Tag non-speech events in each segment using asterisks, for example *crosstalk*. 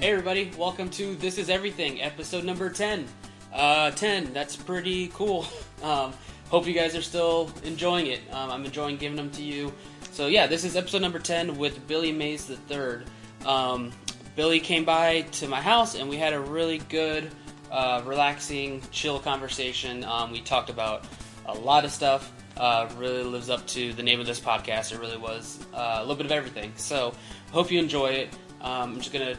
Hey everybody, welcome to This Is Everything, episode number 10. Uh, 10, that's pretty cool. *laughs* Um, hope you guys are still enjoying it. Um, I'm enjoying giving them to you. So yeah, this is episode number 10 with Billy Mays the third. Um, Billy came by to my house and we had a really good, uh, relaxing, chill conversation. Um, we talked about a lot of stuff. Uh, really lives up to the name of this podcast. It really was uh, a little bit of everything. So hope you enjoy it. Um, I'm just gonna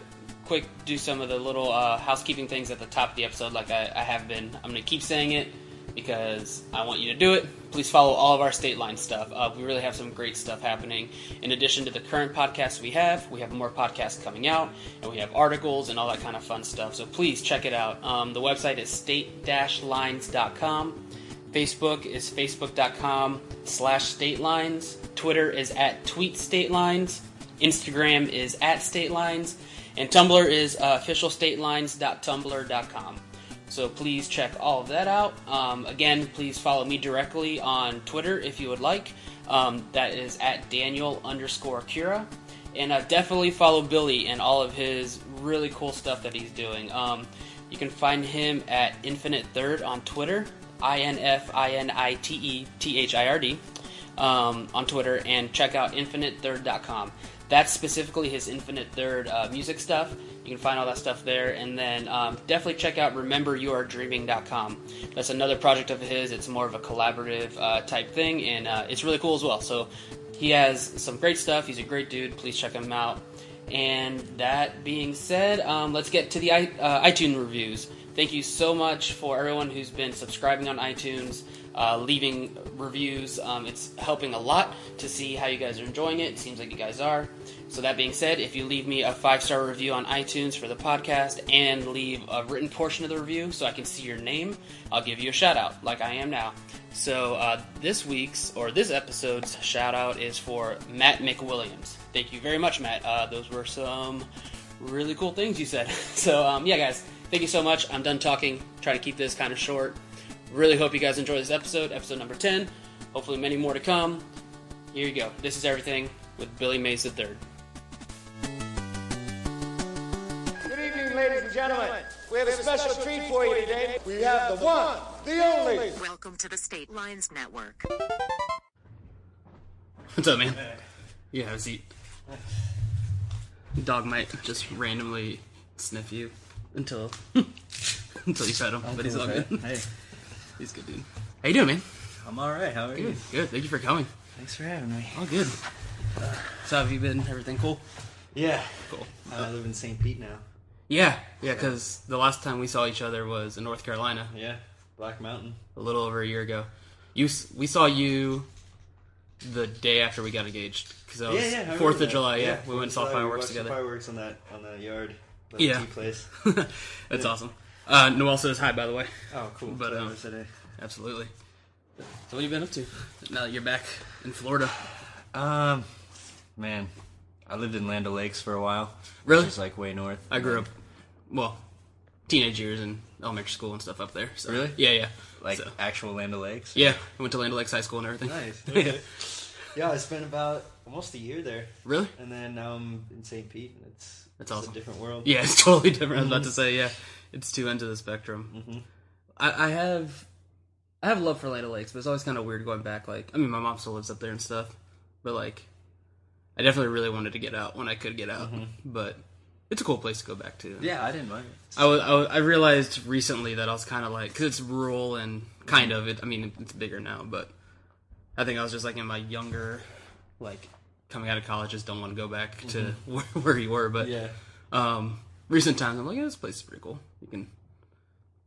quick do some of the little uh, housekeeping things at the top of the episode, like I, I have been. I'm gonna keep saying it because I want you to do it. Please follow all of our state line stuff. Uh, we really have some great stuff happening. In addition to the current podcasts we have, we have more podcasts coming out, and we have articles and all that kind of fun stuff. So please check it out. Um, the website is state-lines.com. Facebook is facebook.com slash state lines. Twitter is at tweet state lines. Instagram is at state lines. And Tumblr is uh, officialstatelines.tumblr.com. So please check all of that out. Um, again, please follow me directly on Twitter if you would like. Um, that is at Daniel underscore Cura. And uh, definitely follow Billy and all of his really cool stuff that he's doing. Um, you can find him at Infinite Third on Twitter, I N F I N I T E T H I R D, um, on Twitter, and check out InfiniteThird.com. That's specifically his Infinite Third uh, music stuff. You can find all that stuff there, and then um, definitely check out RememberYouAreDreaming.com. That's another project of his. It's more of a collaborative uh, type thing, and uh, it's really cool as well. So he has some great stuff. He's a great dude. Please check him out. And that being said, um, let's get to the i- uh, iTunes reviews. Thank you so much for everyone who's been subscribing on iTunes, uh, leaving reviews. Um, it's helping a lot to see how you guys are enjoying it. It seems like you guys are. So, that being said, if you leave me a five star review on iTunes for the podcast and leave a written portion of the review so I can see your name, I'll give you a shout out, like I am now. So, uh, this week's or this episode's shout out is for Matt McWilliams. Thank you very much, Matt. Uh, those were some really cool things you said. *laughs* So, um, yeah, guys, thank you so much. I'm done talking. Try to keep this kind of short. Really hope you guys enjoy this episode, episode number 10. Hopefully, many more to come. Here you go. This is everything with Billy Mays III. Good evening, ladies and gentlemen. We have a special treat for you today. We have the one, the only. Welcome to the State Lines Network. What's up, man? Yeah, have a seat. Dog might just randomly sniff you until *laughs* until you pet him, but he's all good. Hey, *laughs* He's good, dude. How you doing, man? I'm all right. How are you? Good, good. Thank you for coming. Thanks for having me. All good. So, have you been? Everything cool? Yeah, Cool. I live in St. Pete now. Yeah, yeah. Because the last time we saw each other was in North Carolina, Yeah, Black Mountain. a little over a year ago. You, we saw you the day after we got engaged because that was yeah, yeah. Fourth of that. July. Yeah, we went and saw we fireworks watched together. Fireworks on that on that yard. That Yeah. tea place. *laughs* That's Yeah. awesome. Uh, Noel says hi, by the way. Oh, cool. But, um, today. Absolutely. So, what have you been up to now that you're back in Florida? Um, man, I lived in Land O'Lakes for a while. Really? Which is like way north. I grew up, well, teenage years in elementary school and stuff up there. So. Really? Yeah, yeah. like So- actual Land O'Lakes. yeah, I went to Land O'Lakes High School and everything. Nice. *laughs* yeah. Yeah, I spent about almost a year there, Really? and then now I'm in St. Pete, and it's That's it's awesome. a different world. Yeah, it's *laughs* totally different. I was about to mm-hmm. say, yeah, it's two ends of the spectrum. Mhm. I, I have, I have love for Land Lakes, but it's always kind of weird going back. Like, I mean, my mom still lives up there and stuff, but like, I definitely really wanted to get out when I could get out. Mm-hmm. But it's a cool place to go back to. Yeah, I didn't mind it. I was, I was I realized recently that I was kind of like because it's rural and kind mm-hmm. of it. I mean, it's bigger now, but I think I was just like in my younger, like coming out of college, just don't want to go back to *laughs* where, where you were. But Yeah. um, recent times, I'm like, yeah, this place is pretty cool. You can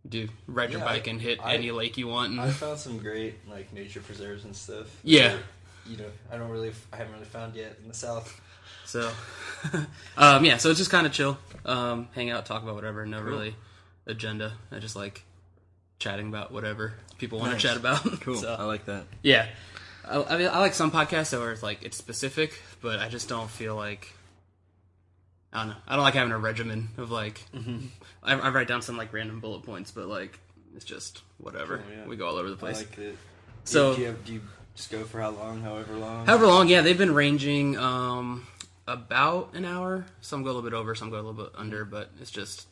do ride your Yeah, bike and hit I- any lake you want. And, I found some great like nature preserves and stuff. Yeah. that, you know, I don't really, I haven't really found yet in the south. So, *laughs* um, yeah, so it's just kind of chill, um, hang out, talk about whatever. No really agenda. I just like chatting about whatever people want Nice. to chat about. *laughs* Cool. So, I like that. yeah, I, I mean, I like some podcasts where it's like it's specific, but I just don't feel like. I don't know. I don't like having a regimen of like. Mm-hmm. I, I write down some like random bullet points, but like it's just whatever. Cool, yeah. We go all over the I place. like it. So- do you, have, do you just go for how long? However long. However long, yeah, they've been ranging. Um, about an hour. Some go a little bit over, some go a little bit under, but it's just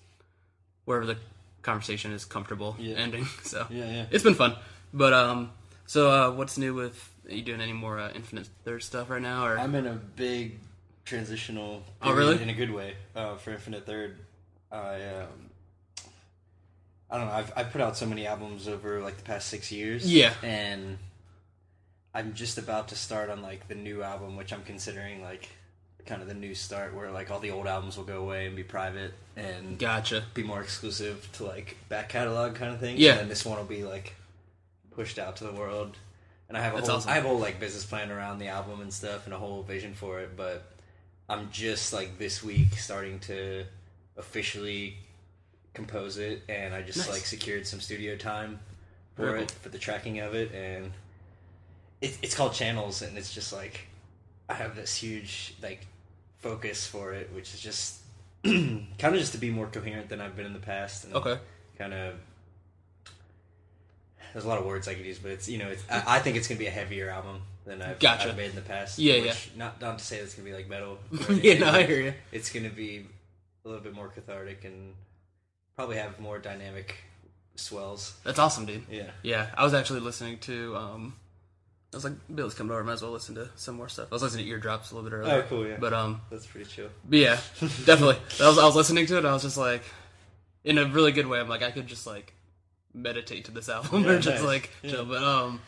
wherever the conversation is comfortable Yeah. ending. *laughs* So Yeah, yeah. it's been fun. But um, so uh, what's new with? Are you doing any more uh, Infinite Third stuff right now? Or I'm in a big transitional. Oh, period really? In a good way. Uh, for Infinite Third, I um, I don't know. I've I've put out so many albums over like the past six years. Yeah. and I'm just about to start on like the new album, which I'm considering like kind of the new start, where like all the old albums will go away and be private and gotcha. be more exclusive to like back catalog kind of thing. Yeah. And this one will be like pushed out to the world. And I have a That's whole awesome. I have a whole like business plan around the album and stuff and a whole vision for it, but I'm just like this week starting to officially compose it and I just Nice. like secured some studio time for Very it cool. for the tracking of it and it, it's called channels and it's just like I have this huge like focus for it which is just *clears throat* kind of just to be more coherent than I've been in the past and Okay. kind of there's a lot of words I could use but it's you know it's I, I think it's gonna be a heavier album than I've, Gotcha. I've made in the past Yeah, which, not not to say it's gonna be like metal *laughs* or yeah, anything, no, I but hear you. it's gonna be a little bit more cathartic and probably have more dynamic swells That's awesome, dude. yeah Yeah, I was actually listening to. um I was like, Billy's coming over. Might as well listen to some more stuff. I was listening to Eardrops a little bit earlier. Oh, cool, yeah. But um, that's pretty chill but yeah, *laughs* definitely. I was I was listening to it. I was just like, in a really good way. I'm like, I could just like meditate to this *laughs* album Yeah, or just nice. like Yeah. chill. But um,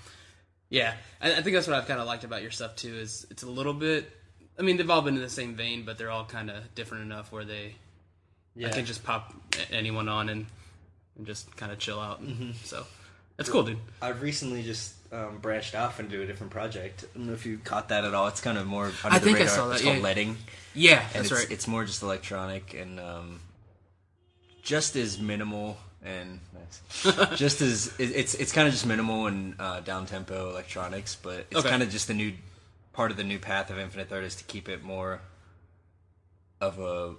yeah, I, I think that's what I've kind of liked about your stuff too. Is it's a little bit. I mean, they've all been in the same vein, but they're all kind of different enough where they yeah I can just pop anyone on and and just kind of chill out. Mm-hmm. So that's cool, dude. I've recently just um, branched off into a different project. I don't know if you caught that at all. It's kind of more under I the think I radar. saw that, It's called yeah. Letting. Yeah, and that's it's, right. it's more just electronic and um, just as minimal and *laughs* *laughs* just as it, it's it's kind of just minimal and uh, down tempo electronics, but it's Okay. kind of just the new part of the new path of Infinite Third is to keep it more of a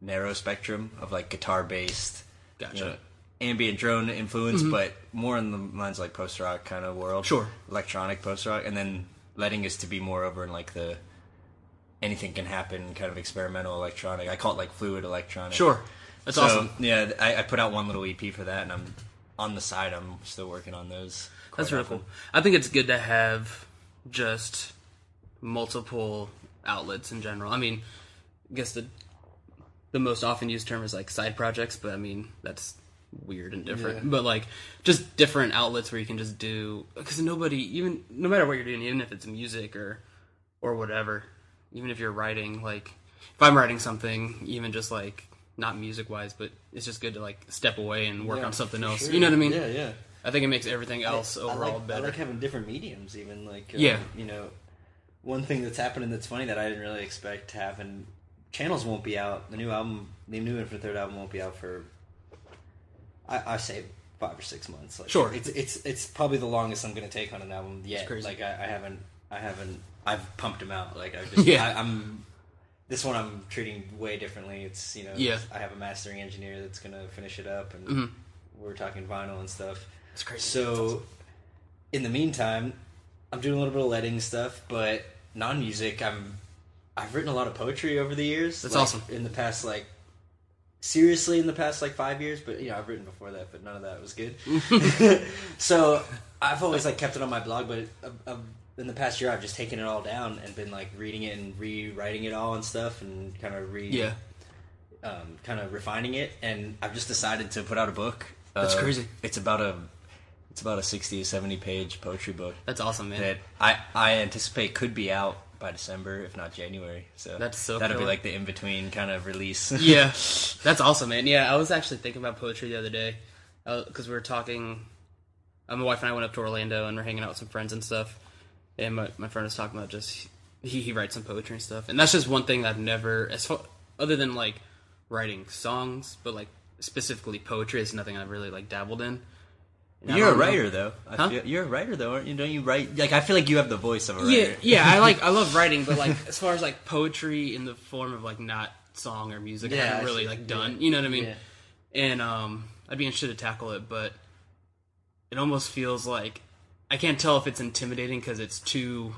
narrow spectrum of like guitar based, Gotcha. ambient drone influence, but more in the lines like post rock kind of world. Sure. electronic post rock, and then letting us to be more over in like the anything can happen kind of experimental electronic. I call it like fluid electronic. Sure, that's so, awesome. Yeah, I, I put out one little EP for that, and I'm on the side. I'm still working on those. That's really often. cool. I think it's good to have just multiple outlets in general. I mean, I guess the the most often used term is like side projects, but I mean that's weird and different. Yeah. But like just different outlets where you can just do because nobody even no matter what you're doing, even if it's music or or whatever, even if you're writing like if I'm writing something, even just like not music wise, but it's just good to like step away and work Yeah, on something else. sure. You know what I mean? Yeah, yeah. I think it makes everything else I overall like, better. I like having different mediums, even like uh, Yeah. You know, one thing that's happening that's funny that I didn't really expect to happen. Channels won't be out. The new album, the new Infinite Third album, won't be out for. I, I say five or six months. Like, Sure. It's it's it's probably the longest I'm going to take on an album yet. crazy. Like I, I haven't I haven't I've pumped them out. Like I *laughs* just Yeah. I, I'm. This one I'm treating way differently. It's you know Yeah. I have a mastering engineer that's gonna finish it up, and Mhm. we're talking vinyl and stuff. It's crazy. So, in the meantime, I'm doing a little bit of letting stuff, but non-music. I'm I've written a lot of poetry over the years. That's like, awesome. In the past, like seriously, in the past like five years, but you know I've written before that, but none of that was good. *laughs* *laughs* so I've always like kept it on my blog, but in the past year, I've just taken it all down and been like reading it and rewriting it all and stuff, and kind of re yeah, um, kind of refining it, and I've just decided to put out a book. That's Uh, crazy. It's about a it's about a sixty to seventy page poetry book that's awesome, man. that I I anticipate could be out by December, if not January. So That's so that'll be like the in between kind of release. *laughs* yeah, that's awesome, man. Yeah, I was actually thinking about poetry the other day because we were talking. Uh, my wife and I went up to Orlando and we're hanging out with some friends and stuff. And my, my friend was talking about just he he writes some poetry and stuff, and that's just one thing I've never as far, other than like writing songs, but like specifically poetry is nothing I've really like dabbled in. And You're a don't know- writer though. I Huh? feel, you're a writer though, aren't you? Don't you write? Like I feel like you have the voice of a Yeah, writer. yeah, I like I love *laughs* writing, but like as far as like poetry in the form of like not song or music, I Yeah, haven't I really see. like done. Yeah. You know what I mean? Yeah. And um, I'd be interested to tackle it, but it almost feels like I can't tell if it's intimidating because it's too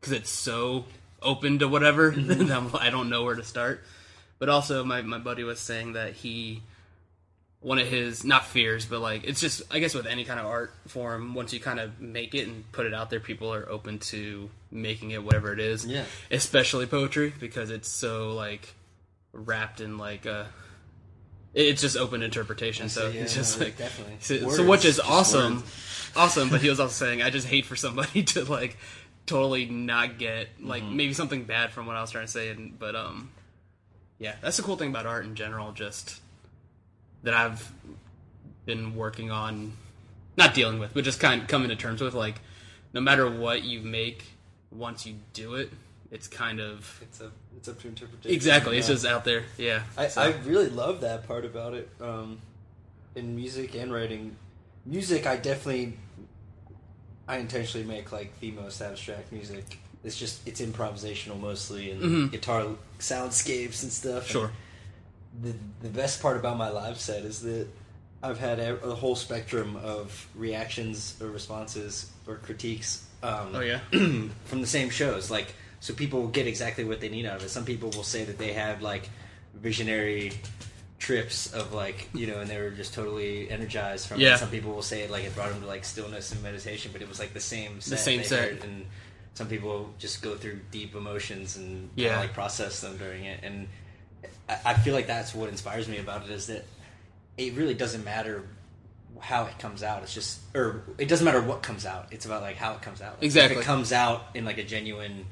because it's so open to whatever. *laughs* I'm- I don't know where to start. But also, my my buddy was saying that he one of his not fears, but like it's just I guess with any kind of art form, once you kind of make it and put it out there, people are open to making it whatever it is. Yeah. especially poetry because it's so like wrapped in like uh it's just open interpretation. So see, *laughs* it's just no, like definitely. So, so which is awesome, words. *laughs* awesome. But he was also *laughs* saying I just hate for somebody to like totally not get like Mm-hmm. maybe something bad from what I was trying to say. And but um yeah, that's the cool thing about art in general. Just that I've been working on, not dealing with, but just kind of coming to terms with. Like, no matter what you make, once you do it, it's kind of It's up, it's up to interpretation. exactly. It's just out there. Yeah. I, So- I really love that part about it. Um, in music and writing, music I definitely I intentionally make like the most abstract music. It's just it's improvisational mostly and Mhm. guitar soundscapes and stuff. Sure. The the best part about my live set is that I've had a, a whole spectrum of reactions or responses or critiques. Um, Oh yeah. *clears throat* from the same shows. Like, so people will get exactly what they need out of it. Some people will say that they had like visionary trips of like you know, and they were just totally energized from Yeah. it. Some people will say like it brought them to like stillness and meditation, but it was like the same set same they set. heard. and some people just go through deep emotions and Yeah. kinda, like process them during it. And I, I feel like that's what inspires me about it is that it really doesn't matter how it comes out. It's just, or it doesn't matter what comes out. It's about like how it comes out. Like, Exactly. If it comes out in like a genuine,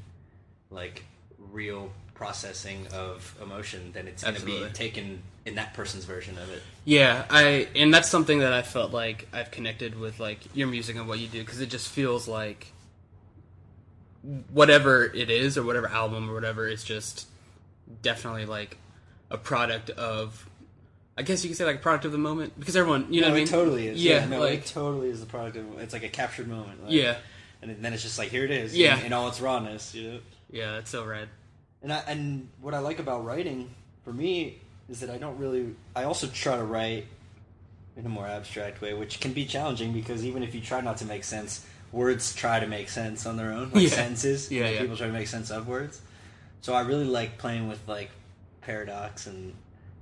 like real processing of emotion, then it's going to be taken in that person's version of it. Yeah, I and that's something that I felt like I've connected with like your music and what you do because it just feels like whatever it is or whatever album or whatever it's just definitely like a product of I guess you could say like a product of the moment because everyone you know no, what I mean totally is. yeah, no, like it totally is the product of. It's like a captured moment. Like, yeah and then it's just like here it is. Yeah. in, in all its rawness. You know. Yeah that's so rad And I, and what I like about writing for me is that I don't really. I also try to write in a more abstract way, which can be challenging because even if you try not to make sense, words try to make sense on their own, like *laughs* Yeah. sentences. Yeah, yeah. People try to make sense of words. So I really like playing with like paradox and.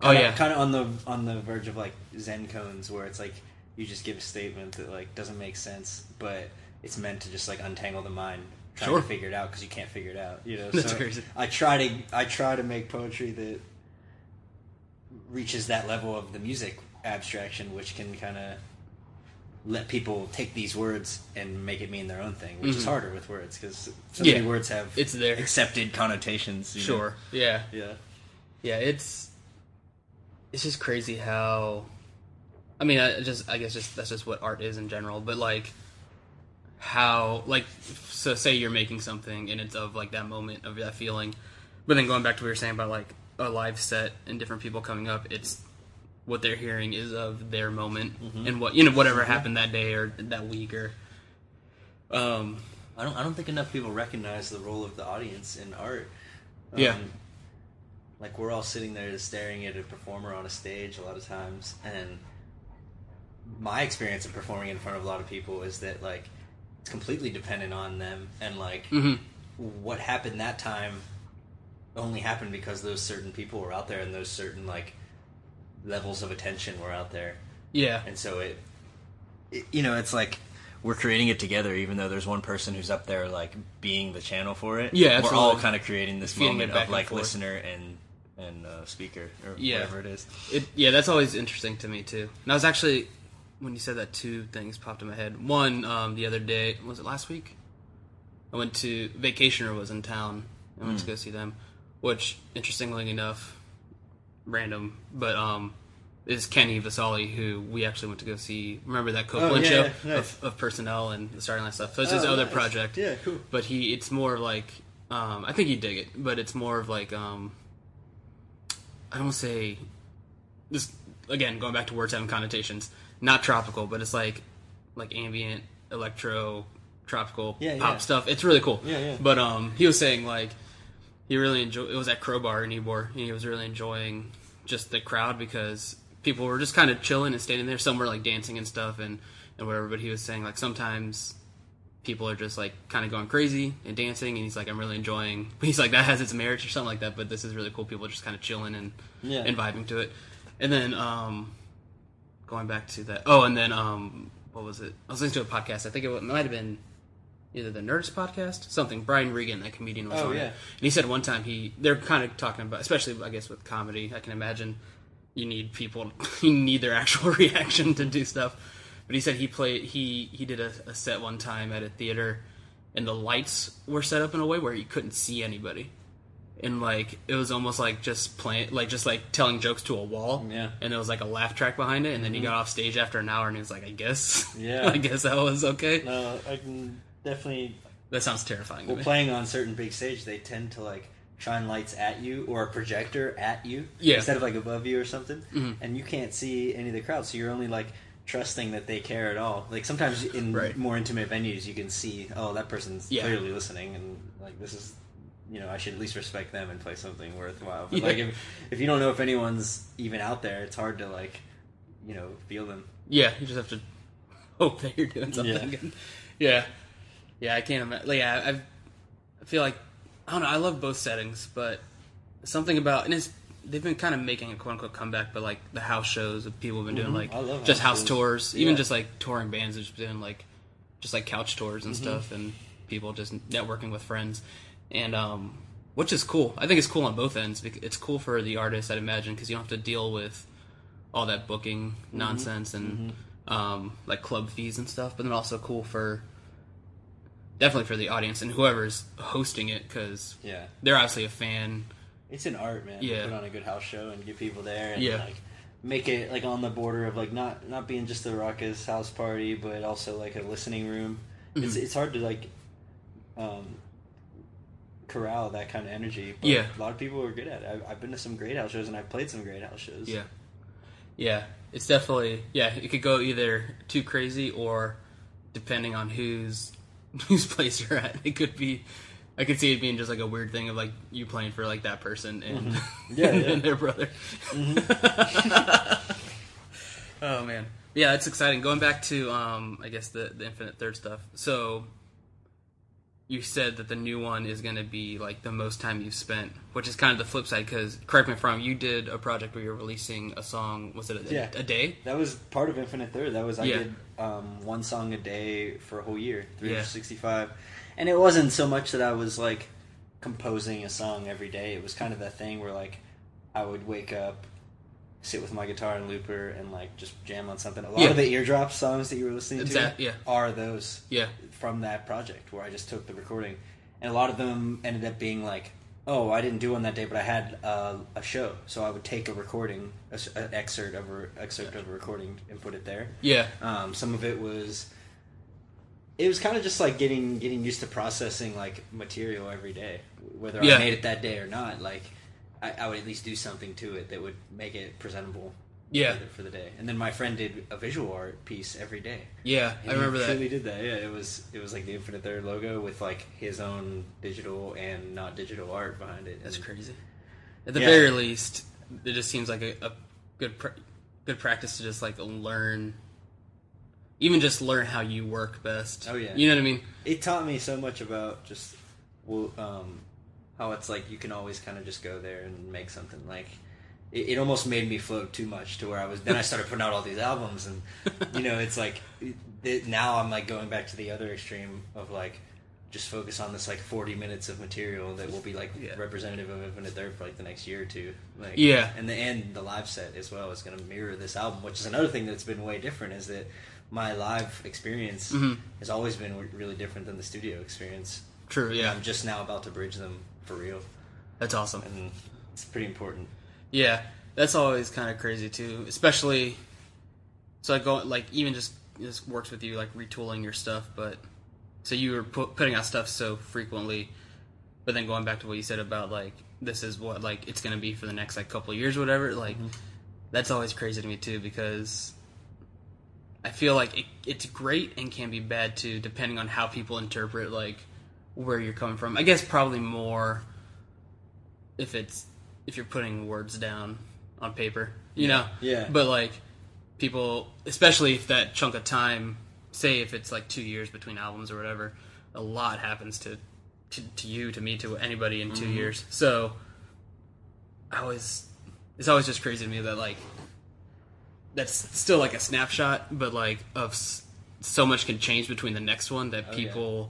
Oh, Kinda, yeah. kind of on the on the verge of like Zen koans, where it's like you just give a statement that like doesn't make sense, but it's meant to just like untangle the mind, trying Sure. to figure it out because you can't figure it out. You know, *laughs* That's so crazy. I try to I try to make poetry that reaches that level of the music abstraction, which can kind of let people take these words and make it mean their own thing, which is Mhm. harder with words because so Yeah. many words have It's there. accepted connotations. you know? sure yeah Yeah. yeah it's it's just crazy how i mean i just i guess just that's just what art is in general but like how like so say you're making something and it's of like that moment of that feeling but then going back to what you were saying about like a live set and different people coming up it's what they're hearing is of their moment mm-hmm. and what you know whatever mm-hmm. happened that day or that week or um I don't. I don't think enough people recognize the role of the audience in art. Yeah. Um, like we're all sitting there staring at a performer on a stage a lot of times, and my experience of performing in front of a lot of people is that like it's completely dependent on them, and like mhm. what happened that time only happened because those certain people were out there, and those certain like levels of attention were out there yeah and so it, it you know it's like we're creating it together even though there's one person who's up there like being the channel for it Yeah, we're all kind of creating this Feeding moment of like forth. listener and and uh, speaker or Yeah. whatever it is It, yeah, that's always interesting to me too. And I was actually, when you said that, two things popped in my head. One, um, the other day, was it last week? I went to Vacationer was in town. I went to go see them, which interestingly enough, random, but um, is Kenny Vasoli, who we actually went to go see. Remember that Copeland yeah, show yeah, nice. of, of Person L and the starting line stuff. So it's his Oh, other nice. project yeah cool but he it's more like um, I think you dig it, but it's more of like um, I don't say this again going back to words having connotations. Not tropical, but it's like like ambient electro tropical Yeah, pop yeah. stuff. It's really cool. Yeah, yeah. But um, he was saying like he really enjoyed. It was at Crowbar in Ybor, and he was really enjoying just the crowd because people were just kind of chilling and standing there. Some were like dancing and stuff and and whatever. But he was saying like sometimes people are just like kind of going crazy and dancing, and he's like, I'm really enjoying. *laughs* He's like, that has its merits or something like that, but this is really cool. People are just kind of chilling and Yeah. and vibing to it. And then um, going back to that. Oh, and then um, what was it? I was listening to a podcast. I think it might have been either the Nerdist podcast, something. Brian Regan, that comedian, was Oh, on yeah. it, and he said one time he they're kind of talking about, especially I guess with comedy. I can imagine you need people, *laughs* you need their actual *laughs* reaction to do stuff. But he said he played he he did a, a set one time at a theater, and the lights were set up in a way where you couldn't see anybody. And like it was almost like just playing, like just like telling jokes to a wall. Yeah. And there was like a laugh track behind it, and then he got off stage after an hour, and he was like, "I guess, Yeah. *laughs* I guess that was okay." No, I can definitely. That sounds terrifying Well, playing on certain big stage, they tend to like shine lights at you or a projector at you Yeah. instead of like above you or something, Mhm. and you can't see any of the crowd, so you're only like trusting that they care at all. Like sometimes in Right. more intimate venues, you can see, oh, that person's Yeah. clearly listening, and like this is. You know, I should at least respect them and play something worthwhile. But Yeah. like, if if you don't know if anyone's even out there, it's hard to like, you know, feel them. Yeah, you just have to hope that you're doing something. Yeah. *laughs* Yeah, yeah. I can't imagine. Like, yeah, I've, I feel like I don't know. I love both settings, but something about and it's they've been kind of making a quote unquote comeback. But like the house shows that people have been doing, like Mm-hmm. I love just house tours, even just like touring bands, have just doing like just like couch tours Mm-hmm. and stuff, and people just networking with friends, and um, which is cool. I think it's cool on both ends. It's cool for the artist, I'd imagine, because you don't have to deal with all that booking Mm-hmm. nonsense and um, like club fees and stuff. But then also cool for definitely for the audience and whoever's hosting it because Yeah, they're obviously a fan. It's an art, man. Yeah. Put on a good house show and get people there and Yeah. like make it like on the border of like not not being just a raucous house party, but also like a listening room. It's Mm-hmm. it's hard to like um corral that kind of energy. But Yeah. a lot of people are good at it. I've, I've been to some great house shows and I've played some great house shows. Yeah, yeah. It's definitely yeah. It could go either too crazy or depending on whose *laughs* whose place you're at. It could be. I could see it being just like a weird thing of like you playing for like that person and *laughs* Yeah, and yeah. their brother. *laughs* oh man, yeah, it's exciting. Going back to um, I guess the the Infinite Third stuff. So you said that the new one is going to be like the most time you've spent, which is kind of the flip side. Because correct me if I'm wrong, you did a project where you're releasing a song. Was it a, Yeah. a day? That was part of Infinite Third. That was I Yeah. did um, one song a day for a whole year, Yeah. 365, and it wasn't so much that I was like composing a song every day. It was kind of that thing where like I would wake up, sit with my guitar and looper, and like just jam on something. A lot Yeah. of the eardrop songs that you were listening to yeah. are those Yeah, from that project where I just took the recording, and a lot of them ended up being like, "Oh, I didn't do one that day, but I had uh, a show, so I would take a recording, a an excerpt of a excerpt of a recording, and put it there." yeah, Um, some of it was, it was kind of just like getting getting used to processing like material every day, whether Yeah. I made it that day or not. Like, I, I would at least do something to it that would make it presentable. Yeah. for the, day. And then my friend did a visual art piece every day. yeah. And I remember he that. Really did that. Yeah, it was it was like the Infinite Third logo with like his own digital and not digital art behind it. That's And- crazy. At the Yeah. very least, it just seems like a, a good pr- good practice to just like learn, even just learn how you work best. Oh, yeah. you know what I mean? It taught me so much about just well, um, how it's like you can always kind of just go there and make something. Like it, it almost made me float too much to where I was. Then I started putting out all these albums, and you know, it's like it, now I'm like going back to the other extreme of like just focus on this like 40 minutes of material that will be like Yeah. representative of Infinite Third for like the next year or two. Like, Yeah. and the and the live set as well is going to mirror this album, which is another thing that's been way different. Is that my live experience Mhm. has always been really different than the studio experience. True. And Yeah, I'm just now about to bridge them for real, that's awesome. and it's pretty important. Yeah, that's always kind of crazy too, especially. So I go like even just this works with you like retooling your stuff, but so you were pu- putting out stuff so frequently, but then going back to what you said about like this is what like it's gonna be for the next like couple of years, or whatever. Like mm-hmm. that's always crazy to me too because I feel like it, it's great and can be bad too, depending on how people interpret like where you're coming from. I guess probably more if it's if you're putting words down on paper, you know. Yeah. But like people, especially if that chunk of time say if it's like two years between albums or whatever, a lot happens to to, to you, to me, to anybody in 2 mm-hmm. years. So I always it's always just crazy to me that like that's still like a snapshot, but like of s- so much can change between the next one that Oh, yeah.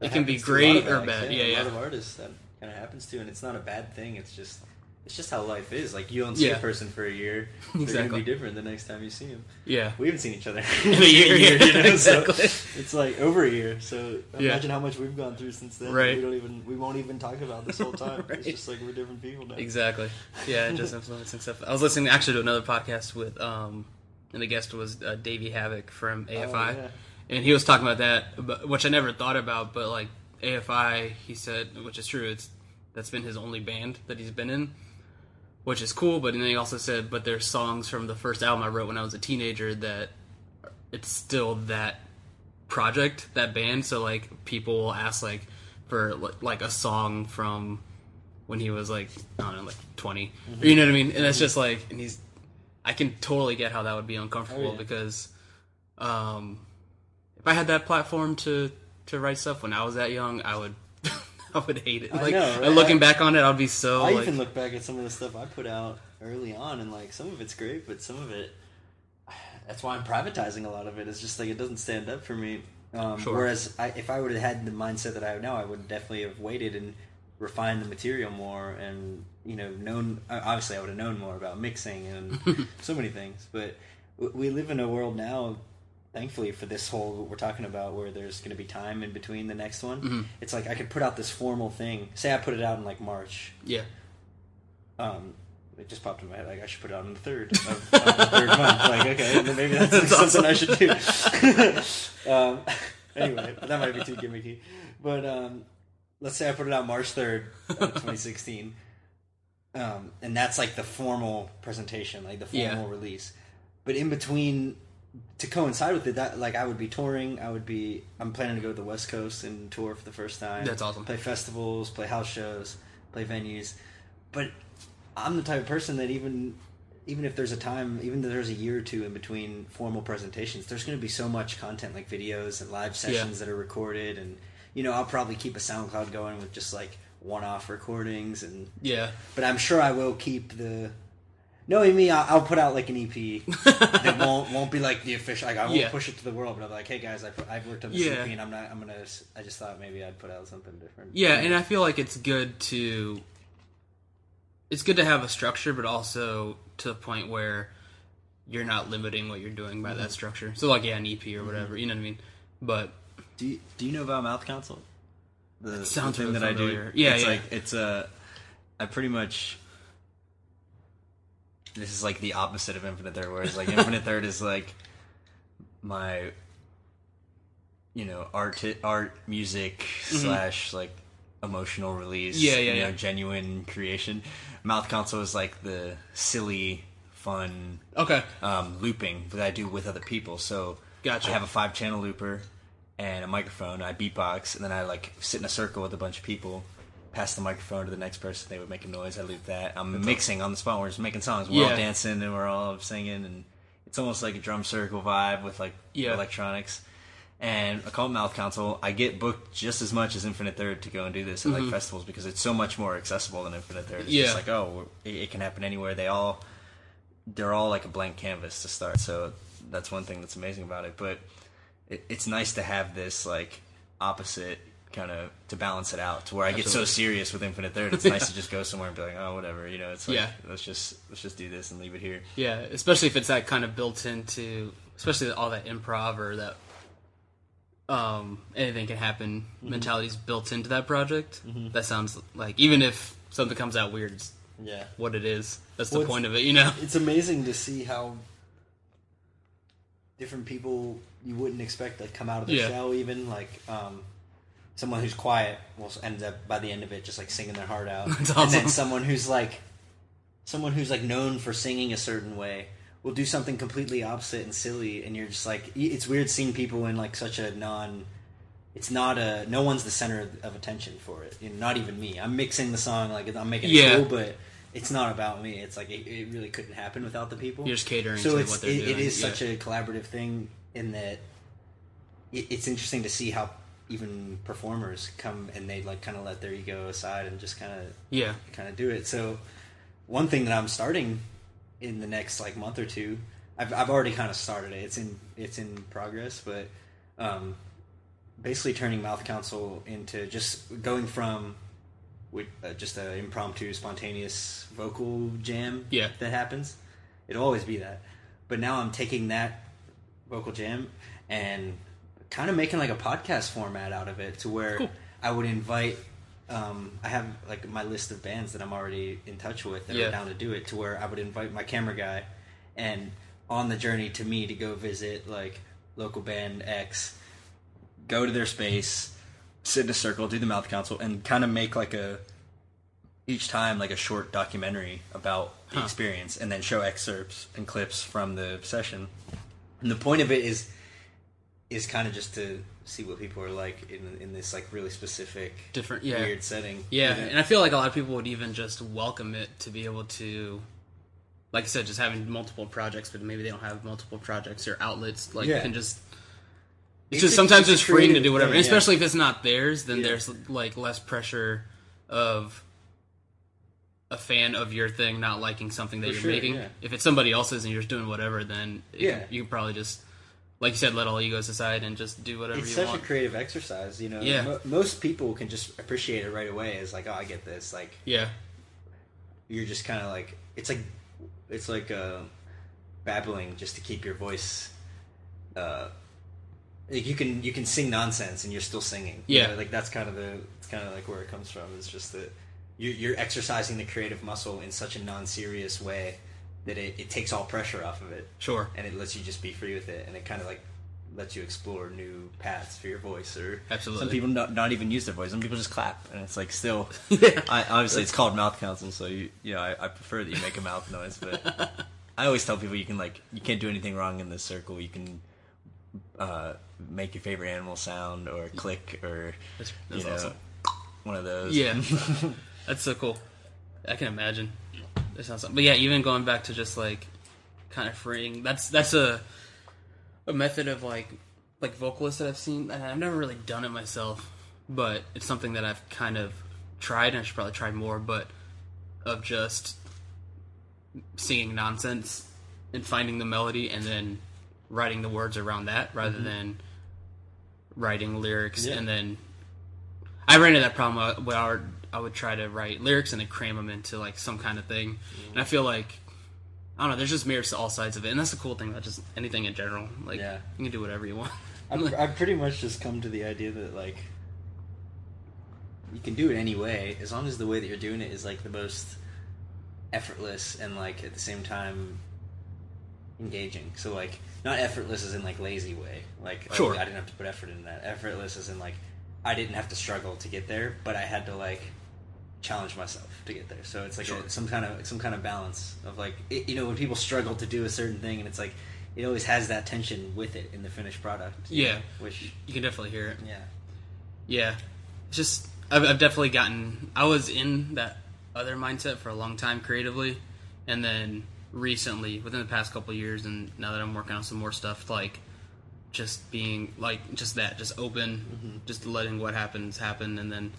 It can be happens to a lot great or bad. Yeah, A yeah. lot of artists that kind of happens to, and it's not a bad thing. It's just it's just how life is. Like you don't see Yeah. a person for a year, *laughs* they're Exactly. gonna be different the next time you see them. Yeah. We haven't seen each other *laughs* *laughs* In a year, yeah, you know, so exactly. it's like over a year. So Yeah. imagine how much we've gone through since then. Right. We don't even we won't even talk about this whole time. Right. It's just like we're different people now. Exactly. Yeah, just influencing stuff. I was listening actually to another podcast with, um, and the guest was uh, Davey Havok from AFI, yeah. And he was talking about that, which I never thought about. But like AFI, he said, which is true. It's that's been his only band that he's been in, which is cool. But then he also said, but there's songs from the first album I wrote when I was a teenager that it's still that project, that band. So like people will ask like for like, a song from when he was like I don't know, like 20 Mm-hmm. You know what I mean? And that's just like, and he's, I can totally get how that would be uncomfortable Oh, yeah. because, um, I had that platform to to write stuff when I was that young, I would, *laughs* I would hate it. I Like know, right? looking I- back on it, I'd be so. I like, even look back at some of the stuff I put out early on, and like some of it's great, but some of it. *sighs* That's why I'm privatizing a lot of it. It's just like it doesn't stand up for me. Um, Sure. Whereas I, if I would have had the mindset that I have now, I would definitely have waited and refined the material more, and you know, known. Obviously, I would have known more about mixing and *laughs* so many things. But we live in a world now. Thankfully for this whole what we're talking about, where there's going to be time in between the next one, Mm-hmm. it's like I could put out this formal thing. Say I put it out in like March, yeah, um, it just popped in my head. Like I should put it out on the third of, of *laughs* the third month. Like okay, maybe that's, like, something I should do. *laughs* um, anyway, that might be too gimmicky. But um, let's say I put it out March third, *laughs* twenty sixteen, um, and that's like the formal presentation, like the formal Yeah. release. But in between, to coincide with it, that like I would be touring. I would be. I'm planning to go to the West Coast and tour for the first time. That's awesome. Play festivals, play house shows, play venues. But I'm the type of person that even even if there's a time, even if there's a year or two in between formal presentations, there's going to be so much content like videos and live sessions that are recorded, and you know I'll probably keep a SoundCloud going with just like one-off recordings, and yeah, but I'm sure I will keep the. Knowing me, I'll, I'll put out like an EP *laughs* that won't won't be like the official. Like I won't Yeah. push it to the world, but I'm like, hey guys, I put, I've worked on this Yeah. EP, and I'm not. I'm gonna. I just thought maybe I'd put out something different. yeah. And I feel like it's good to, it's good to have a structure, but also to the point where you're not limiting what you're doing by Mm-hmm. that structure. So like yeah, an EP or whatever, you know what I mean? But Do you, do you know about Mouth Council? The, sounds the thing really that I do. Yeah, it's yeah. like it's a. I pretty much. This is like the opposite of Infinite Third, whereas like Infinite Third is like my, you know, art, art, music slash like emotional release. Mm-hmm. Yeah, yeah, you yeah. know, genuine creation. Mouth Council is like the silly, fun okay, um, looping that I do with other people. So Gotcha. I have a five channel looper and a microphone. I beatbox and then I like sit in a circle with a bunch of people. Pass the microphone to the next person. They would make a noise. I loop that. I'm mixing on the spot. We're just making songs. We're Yeah. all dancing and we're all singing, and it's almost like a drum circle vibe with like Yeah. electronics. And I call it Mouth Council. I get booked just as much as Infinite Third to go and do this at like festivals because it's so much more accessible than Infinite Third. It's Mm-hmm. Yeah. just like oh, it, it can happen anywhere. They all they're all like a blank canvas to start. So that's one thing that's amazing about it. But it, it's nice to have this like opposite kind of to balance it out to where I get so serious with Infinite Third. It's *laughs* nice to just go somewhere and be like, oh, whatever. You know, it's like Yeah. let's just let's just do this and leave it here. yeah. Especially if it's that kind of built into, especially all that improv or that, um, anything can happen Mm-hmm. mentality's built into that project. That sounds like even if something comes out weird, it's yeah. what it is. That's the Well, it's- point of it, you know. It's amazing to see how different people you wouldn't expect like come out of the Yeah. shell. Even like um, someone who's quiet will end up by the end of it just like singing their heart out, *laughs* That's and then someone who's like someone who's like known for singing a certain way will do something completely opposite and silly, and you're just like it's weird seeing people in like such a non. It's not a no one's the center of- of attention for it. You know, not even me. I'm mixing the song like I'm making it Yeah. cool, but it's not about me. It's like it, it really couldn't happen without the people. You're just catering so to it's what they're it, doing. it is yeah. such a collaborative thing in that it, it's interesting to see how even performers come and they like kind of let their ego aside and just kind of Yeah. kind of do it. So one thing that I'm starting in the next like month or two, I've I've already kind of started it. It's in it's in progress, but um, basically turning Mouth Council into just going from with uh, just an impromptu, spontaneous vocal jam Yeah. that happens. It'll always be that, but now I'm taking that vocal jam and kind of making like a podcast format out of it to where Cool. I would invite. Um, I have like my list of bands that I'm already in touch with that Yeah. are down to do it. To where I would invite my camera guy, and on the journey to me to go visit like local band X, go to their space, sit in a circle, do the mouth council, and kind of make like a each time like a short documentary about the Huh. experience, and then show excerpts and clips from the session. and the point of it is is kind of just to see what people are like in in this like really specific Different- yeah. weird setting. Yeah, You know? and I feel like a lot of people would even just welcome it to be able to, like I said, just having multiple projects, but maybe they don't have multiple projects or outlets. Like Yeah. can just. It's, It's just a- sometimes it's freeing to do whatever, thing, yeah. especially if it's not theirs. Then Yeah. there's like less pressure of a fan of your thing not liking something that For you're sure, making. yeah. If it's somebody else's and you're just doing whatever, then Yeah. you can probably just, like you said, let all egos aside and just do whatever it's you want. It's such a creative exercise. You know, Yeah. Mo- most people can just appreciate it right away. As like, oh, I get this. Like, yeah, you're just kind of like it's like it's like uh, babbling just to keep your voice. Uh, like you can you can sing nonsense and you're still singing. You Yeah. know, like that's kind of the it's kind of like where it comes from. It's just that you're, you're exercising the creative muscle in such a non-serious way that it, it takes all pressure off of it sure. and it lets you just be free with it and it kind of like lets you explore new paths for your voice or Absolutely. Some people not, not even use their voice. Some people just clap, and it's like still. *laughs* Yeah. I, obviously, it's called mouth council, so you you know I, I prefer that you make a mouth *laughs* noise. But I always tell people you can like you can't do anything wrong in this circle. You can uh, make your favorite animal sound or click or That's, that's you know awesome. one of those. Yeah, *laughs* that's so cool. I can imagine. That sounds. But yeah, even going back to just like kind of freeing. That's that's a a method of like like vocalists that I've seen, and I've never really done it myself, but it's something that I've kind of tried, and I should probably try more. But of just singing nonsense and finding the melody, and then writing the words around that, rather than writing lyrics Yeah. and then I ran into that problem uh, where I would, try to write lyrics and then cram them into like some kind of thing, mm. and I feel like I don't know. There's just mirrors to all sides of it, and that's the cool thing about just anything in general. Like Yeah. you can do whatever you want. *laughs* I've, I've pretty much just come to the idea that like you can do it any way as long as the way that you're doing it is like the most effortless and like at the same time engaging. So like not effortless as in like lazy way. Like oh, Sure. I didn't have to put effort in that. Effortless as in like I didn't have to struggle to get there, but I had to like challenge myself to get there. So it's like Sure. a, some kind of some kind of balance of like it, you know when people struggle to do a certain thing and it's like it always has that tension with it in the finished product. Yeah. know, which You can definitely hear it. yeah. Yeah, it's just I've, I've definitely gotten. I was in that other mindset for a long time creatively, and then recently, within the past couple of years, and now that I'm working on some more stuff, like just being like just that, just open, mm-hmm. just letting what happens happen, and then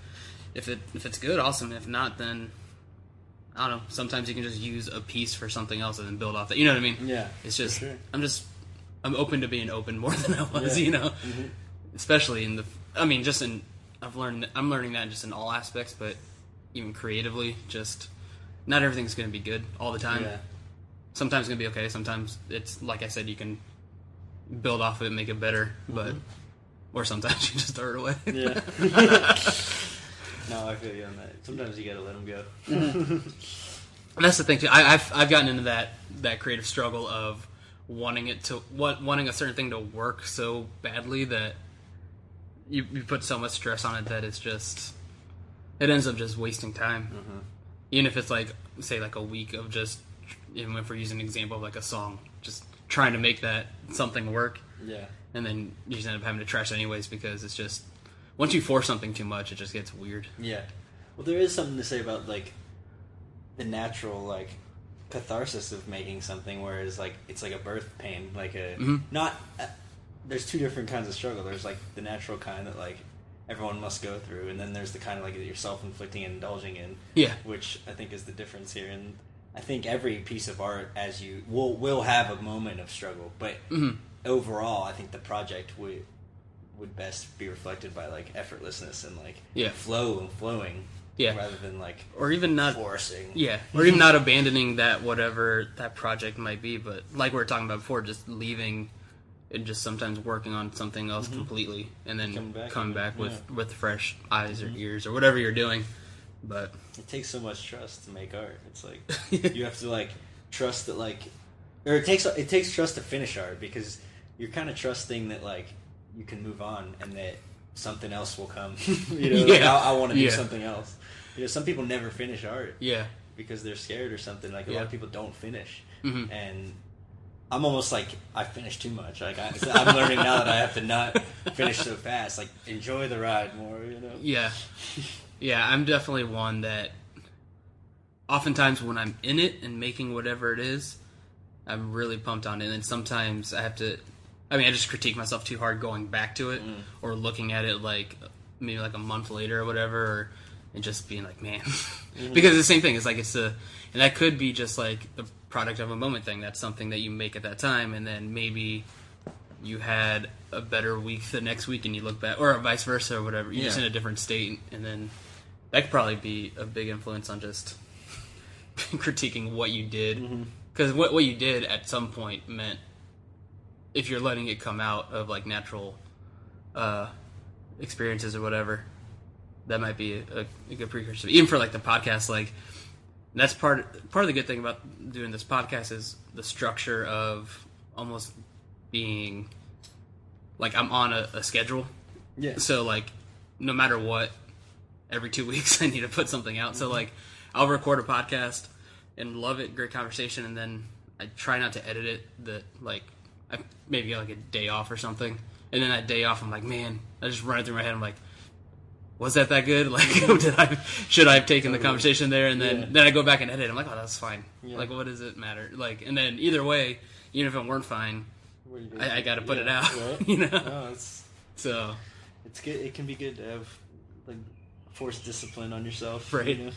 if it if it's good, awesome. If not, then I don't know. Sometimes you can just use a piece for something else and then build off that. You know what I mean? Yeah, It's just sure. I'm just I'm open to being open more *laughs* than I was. Yeah. You know, Mm-hmm. especially in the. I mean, just in I've learned I'm learning that just in all aspects, but even creatively, just not everything's going to be good all the time. Yeah. Sometimes it's going to be okay. Sometimes it's like I said, you can build off of it, make it better, but or sometimes *laughs* you just throw it away. Mm-hmm. Yeah. *laughs* no, I feel you on that. Sometimes you gotta let them go. And *laughs* that's the thing too. I, I've I've gotten into that that creative struggle of wanting it to what wanting a certain thing to work so badly that you you put so much stress on it that it's just it ends up just wasting time. Mm-hmm. Even if it's like say like a week of just even if we're using an example of like a song, just trying to make that something work, Yeah. and then you just end up having to trash it anyways because it's just once you force something too much, it just gets weird. Yeah. Well, there is something to say about like the natural like catharsis of making something, whereas like it's like a birth pain, like a Mhm. not. Uh, there's two different kinds of struggle. There's like the natural kind that like everyone must go through, and then there's the kind of like that you're self-inflicting and indulging in. Yeah. which I think is the difference here. And I think every piece of art, as you will will have a moment of struggle, but Mhm. overall, I think the project would would best be reflected by like effortlessness and like Yeah. flow and flowing, Yeah. rather than like or even not forcing. Yeah, or even not abandoning that whatever that project might be, but like we were talking about before, just leaving and just sometimes working on something else mm-hmm. completely, and then Coming coming back, back, with yeah. with fresh eyes or mm-hmm. ears or whatever you're doing. But It takes so much trust to make art. It's like *laughs* you have to like trust that like, or it takes it takes trust to finish art because you're kind of trusting that like you can move on and that something else will come. *laughs* you know, *laughs* like, I, I want to do Yeah. something else. You know, some people never finish art yeah, because they're scared or something. Like a Yeah. lot of people don't finish, Mhm. and I'm almost like I finished too much. Like I, so *laughs* I'm learning now that I have to not finish so fast. Like enjoy the ride more. You know. yeah, yeah. I'm definitely one that oftentimes when I'm in it and making whatever it is, I'm really pumped on it, and sometimes I have to. I mean, I just critique myself too hard going back to it mm. or looking at it like maybe like a month later or whatever, or, and just being like, man, mm-hmm. *laughs* because the same thing. It's like it's a, and that could be just like the product of a moment thing. That's something that you make at that time, and then maybe you had a better week the next week, and you look back, or vice versa, or whatever. You're just in a different state, and then that could probably be a big influence on just *laughs* critiquing what you did mm-hmm. because what what you did at some point meant if you're letting it come out of like natural uh, experiences or whatever, that might be a, a good precursor. Even for like the podcast, like that's part part of the good thing about doing this podcast is the structure of almost being like I'm on a, a schedule. Yeah. So like, no matter what, every two *laughs* weeks I need to put something out. So like, I'll record a podcast and love it, great conversation, and then I try not to edit it. That like, I maybe get like a day off or something, and then that day off, I'm like, man, I just run it through my head. I'm like, was that that good? *laughs* Like, did I should I have taken the conversation there? And then Yeah. then I go back and edit. I'm like, oh, that's fine. Yeah. Like, what does it matter? Like, and then either way, even if it weren't fine, What do you do? I, I got to put it out. right? *laughs* you know. No, it's So it's good. It can be good to have like forced discipline on yourself. Right. You know?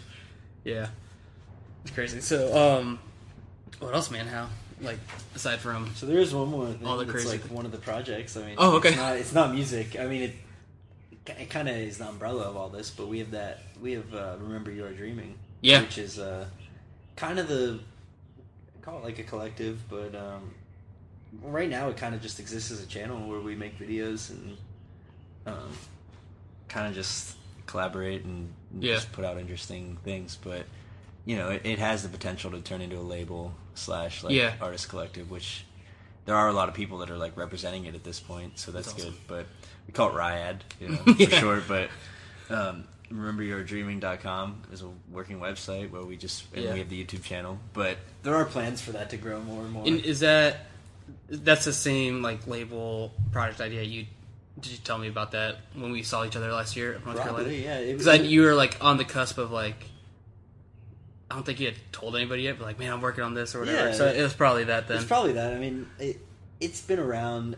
Yeah, it's crazy. So, um, what else, man? How like aside from So there is one more thing. All the crazy like one of the projects. I mean, Oh, okay. It's not, it's not music. I mean, it it kind of is the umbrella of all this. But we have that. We have uh, remember you are dreaming. Yeah. Which is uh, kind of the call it like a collective, but um, right now it kind of just exists as a channel where we make videos and um, kind of just collaborate and Yeah. just put out interesting things. But you know, it, it has the potential to turn into a label slash like Yeah. artist collective, which there are a lot of people that are like representing it at this point, so that's, That's awesome. good. But we call it Ryad, you know, *laughs* for short. But um, rememberyouaredreaming.com is a working website where we just and Yeah. we have the YouTube channel. But there are plans for that to grow more and more. and is that that's the same like label product idea? You did you tell me about that when we saw each other last year at North Probably, Carolina? yeah. Because you were like on the cusp of like. I don't think he had told anybody yet, but like, man, I'm working on this or whatever. Yeah. so it was probably that then. It's probably that. I mean, it, it's been around.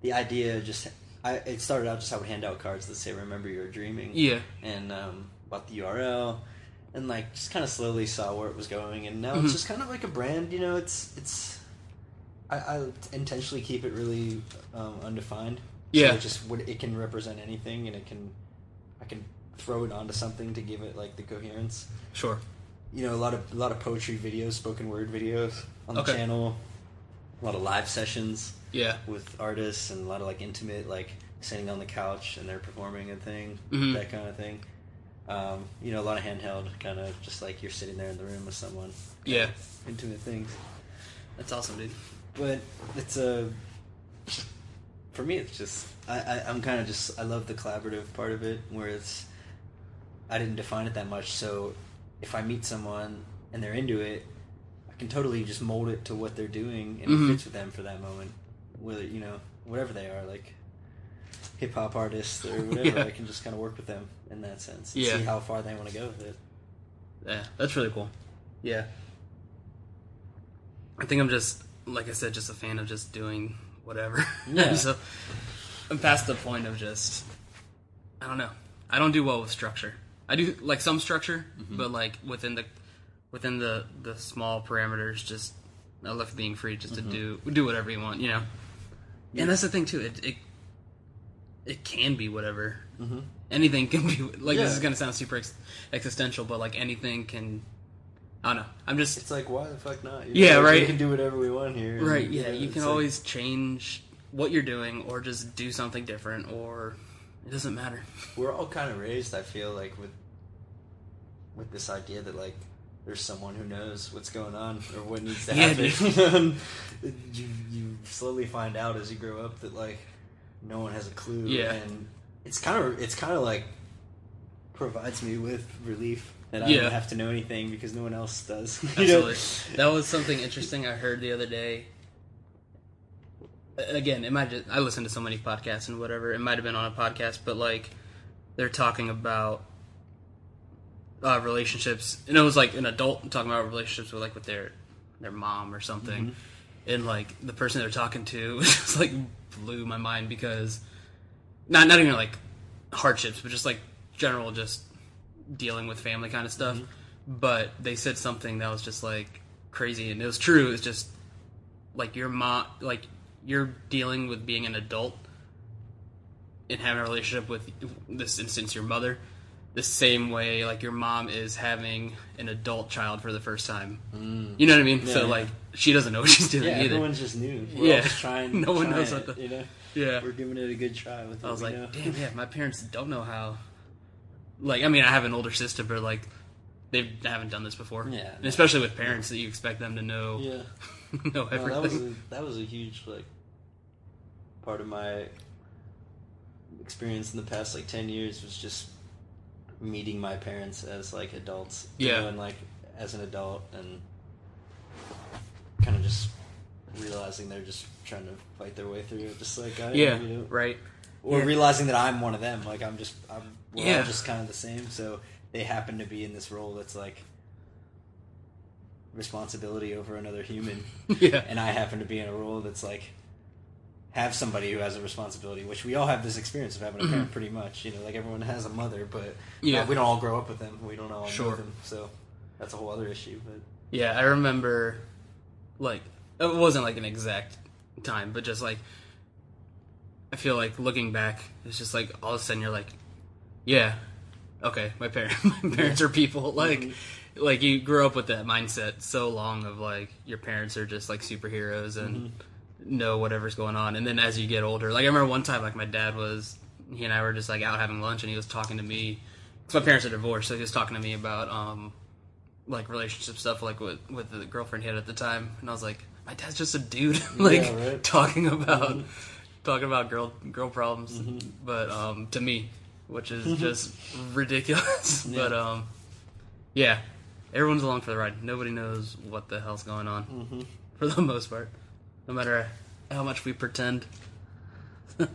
The idea just, I, it started out just I would hand out cards that say "Remember You're Dreaming." yeah, And um, about the URL, and like just kind of slowly saw where it was going, and now Mhm. it's just kind of like a brand. You know, it's it's. I, I intentionally keep it really um, undefined. Yeah. So it just would it can represent anything, and it can, I can throw it onto something to give it like the coherence sure. You know a lot of a lot of poetry videos, spoken word videos on the Okay. channel. A lot of live sessions Yeah, with artists and a lot of like intimate, like sitting on the couch and they're performing a thing, Mhm. that kind of thing. Um, you know, a lot of handheld, kind of just like you're sitting there in the room with someone. Yeah. intimate things. that's awesome, dude. But it's a for me. It's just I, I I'm kind of just I love the collaborative part of it, where it's I didn't define it that much. So if I meet someone and they're into it, I can totally just mold it to what they're doing and Mhm. it fits with them for that moment. Whether you know whatever they are, like hip hop artists or *laughs* whatever, Yeah. I can just kind of work with them in that sense and Yeah. see how far they want to go with it. Yeah, that's really cool. Yeah. I think I'm just, like I said, just a fan of just doing whatever. *laughs* Yeah. so I'm past the point of just I don't know. I don't do well with structure. I do like some structure, Mm-hmm. but like within the within the the small parameters, just I love being free just Mm-hmm. to do do whatever you want, you know. And that's the thing too. It it it can be whatever. Anything can be like Mm-hmm. Yeah. this is gonna sound super ex- existential, but like anything can. I don't know. I'm just It's like why the fuck not? You Yeah, know, right. We can do whatever we want here. Right, And, yeah, you can like- always change what you're doing or just do something different or it doesn't matter. we're all kind of raised. I feel like with with this idea that like there's someone who knows what's going on or what needs to Yeah, happen. *laughs* you you slowly find out as you grow up that like no one has a clue. Yeah. and it's kind of it's kind of like provides me with relief that I Yeah. don't have to know anything because no one else does. *laughs* You know? Absolutely. That was something interesting I heard the other day. Again, it might just, I listen to so many podcasts and whatever. It might have been on a podcast, but like they're talking about uh, relationships, and it was like an adult talking about relationships with like with their their mom or something, and like the person they're talking to *laughs* just like blew my mind because not not even like hardships, but just like general just dealing with family kind of stuff. But they said something that was just like crazy, and it was true. It's just like your mom, like you're dealing with being an adult and having a relationship with this instance your mother the same way like your mom is having an adult child for the first time mm. you know what i mean so Yeah, yeah. like she doesn't know what she's doing Yeah, either everyone's just new. We're Yeah. just trying. *laughs* No one knows it, what the- you know. yeah We're giving it a good try with. I was like, know. damn, yeah, my parents don't know how. Like, I mean, I have an older sister, but like, they haven't done this before. Yeah. And especially with parents, that you expect them to know Yeah. *laughs* know No, everything. that was a, that was a huge like part of my experience in the past like ten years was just meeting my parents as like adults. Yeah. know, and like as an adult and kind of just realizing they're just trying to fight their way through it, just like I am, yeah, you know? right. or Yeah. realizing that I'm one of them. Like I'm just, I'm, we're Yeah. all just kind of the same. So they happen to be in this role that's like responsibility over another human, *laughs* Yeah. and I happen to be in a role that's like have somebody who has a responsibility. Which we all have this experience of having a parent, pretty much. You know, like everyone has a mother, but Mm-hmm. Yeah. we don't all grow up with them. We don't all Sure. know them. So that's a whole other issue. But Yeah, I remember, like, it wasn't like an exact time, but just like, I feel like looking back, it's just like all of a sudden you're like, yeah, okay, my parents, *laughs* my parents are people. Like, like you grew up with that mindset so long of like your parents are just like superheroes and know whatever's going on. And then as you get older, like I remember one time, like my dad was, he and I were just like out having lunch, and he was talking to me. Cause my parents are divorced, so he was talking to me about um, like relationship stuff like with with the girlfriend he had at the time. And I was like my dad's just a dude. *laughs* Like Yeah, right. talking about talking about girl girl problems. But um to me which is just ridiculous. *laughs* But um yeah. Everyone's along for the ride. Nobody knows what the hell's going on. *laughs* For the most part no matter how much we pretend *laughs*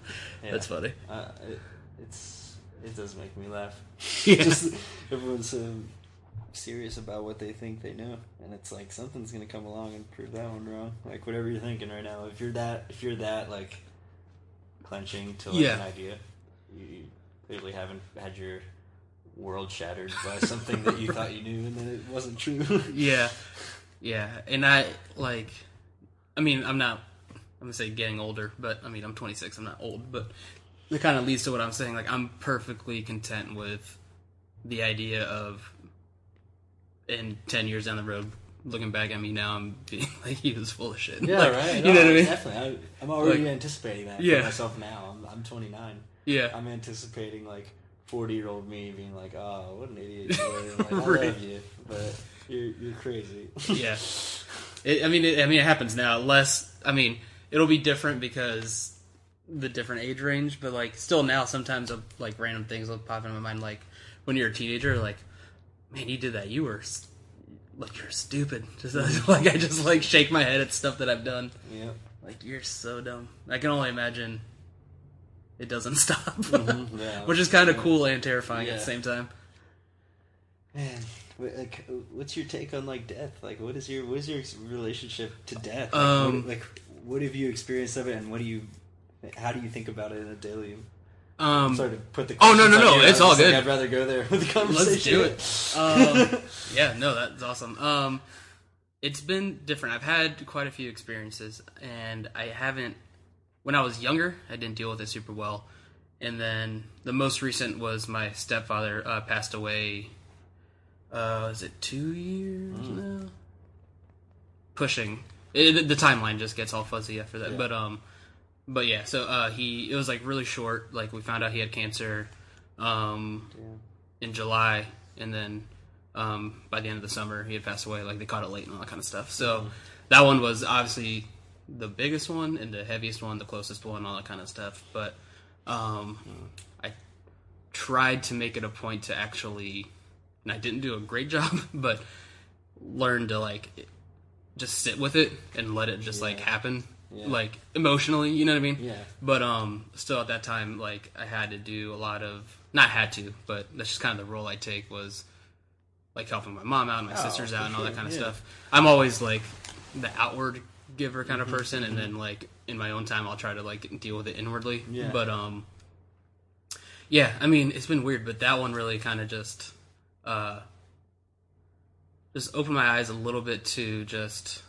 that's funny uh, it, it's it does make me laugh. *laughs* Yeah. Just everyone's so serious about what they think they know, and it's like something's gonna come along and prove that one wrong. Like whatever you're thinking right now, if you're that if you're that like clenching to like Yeah. an idea, you, you clearly haven't had your world shattered by something that you *laughs* thought you knew and then it wasn't true. Yeah, yeah, and I like. I mean, I'm not. I'm gonna say getting older, but I mean, I'm 26. I'm not old, but it kind of leads to what I'm saying. Like, I'm perfectly content with the idea of in 10 years down the road, looking back at me now, I'm being *laughs* like he was full of shit. Yeah, Like, right. You know what I mean? Definitely. I, I'm already Like- anticipating that Yeah. for myself now. I'm, I'm 29. Yeah, I'm anticipating like 40 year old me being like, "Oh, what an idiot you are! Like, *laughs* I Right. love you, but you're you're crazy." yeah. *laughs* It, I mean, it, I mean, it happens now. Less. I mean, it'll be different because the different age range, but like still now, sometimes uh, like random things will pop into my mind. Like when you're a teenager, like, man, you did that. You were like you're stupid. *laughs* Just *laughs* like I just like shake my head at stuff that I've done. yeah. Like you're so dumb. I can only imagine it doesn't *laughs* stop, yeah. which is kind of cool and terrifying at the same time. Man, like, what's your take on like death? Like, what is your what is your relationship to death? Like, Um, what, like what have you experienced of it, and what do you, how do you think about it in a daily? Um, Sorry to put the Oh, no, no, no. It's all like, good. I'd rather go there with the conversation. Let's do it. Um, *laughs* yeah, no, that's awesome. Um, it's been different. I've had quite a few experiences, and I haven't. When I was younger, I didn't deal with it super well, and then the most recent was my stepfather uh, passed away. Uh, is it two years now? Pushing. It, the timeline just gets all fuzzy after that, but um, but yeah. So uh, he it was like really short. Like we found out he had cancer. Um, in July, and then um, by the end of the summer, he had passed away. Like they caught it late and all that kind of stuff. So that one was obviously the biggest one and the heaviest one, the closest one, all that kind of stuff. But um, I tried to make it a point to actually, and I didn't do a great job, *laughs* but learn to like just sit with it and let it just like happen. Yeah. Like emotionally, you know what I mean? Yeah. But um, still at that time, like I had to do a lot of not had to, but that's just kind of the role I take was like helping my mom out, and my sisters out, and all that kind of yeah. stuff. I'm always like the outward giver kind of Mm-hmm, person, and then like in my own time, I'll try to like deal with it inwardly. Yeah. But um, yeah, I mean it's been weird, but that one really kind of just uh just opened my eyes a little bit to just.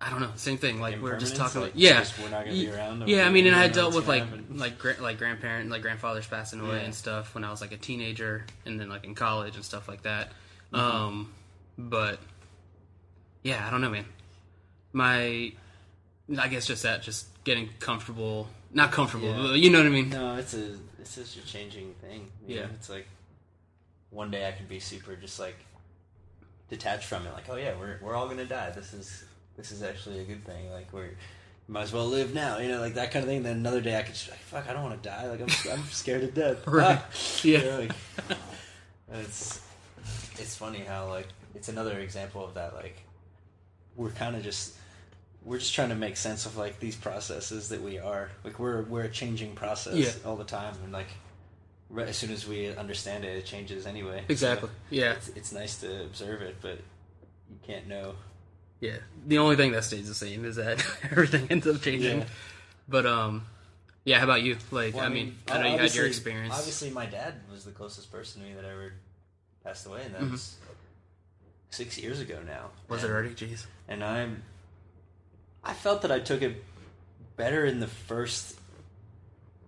I don't know. Same thing. Like we are just talking like, about. Yeah, just we're not gonna be around, Yeah, I mean, and I dealt with like happen. like gra- like grandparent, like grandfathers passing away Yeah. and stuff when I was like a teenager, and then like in college and stuff like that. Mm-hmm. Um, but yeah, I don't know, man. My, I guess just that, just getting comfortable, not comfortable, Yeah. but you know what I mean. No, it's a it's just a changing thing. you Yeah. know? it's like one day I can be super just like detached from it. Like, oh yeah, we're we're all gonna die. This is this is actually a good thing. Like we're might as well live now. You know, like that kind of thing. Then another day I could just be like, fuck, I don't want to die. Like I'm I'm *laughs* scared to death. *laughs* Right. Ah. *laughs* Yeah. You know, like, it's it's funny how like it's another example of that. Like we're kind of just we're just trying to make sense of like these processes that we are like we're we're a changing process Yeah. all the time and like as soon as we understand it it changes anyway Exactly. So Yeah. it's, it's nice to observe it but you can't know Yeah. The only thing that stays the same is that *laughs* everything ends up changing. Yeah. But um, yeah. How about you? Like, Well, I mean, I know you had your experience. obviously my dad was the closest person to me that ever passed away and that Mhm. was six years ago now Was it And- already? Jeez. and I'm I felt that I took it better in the first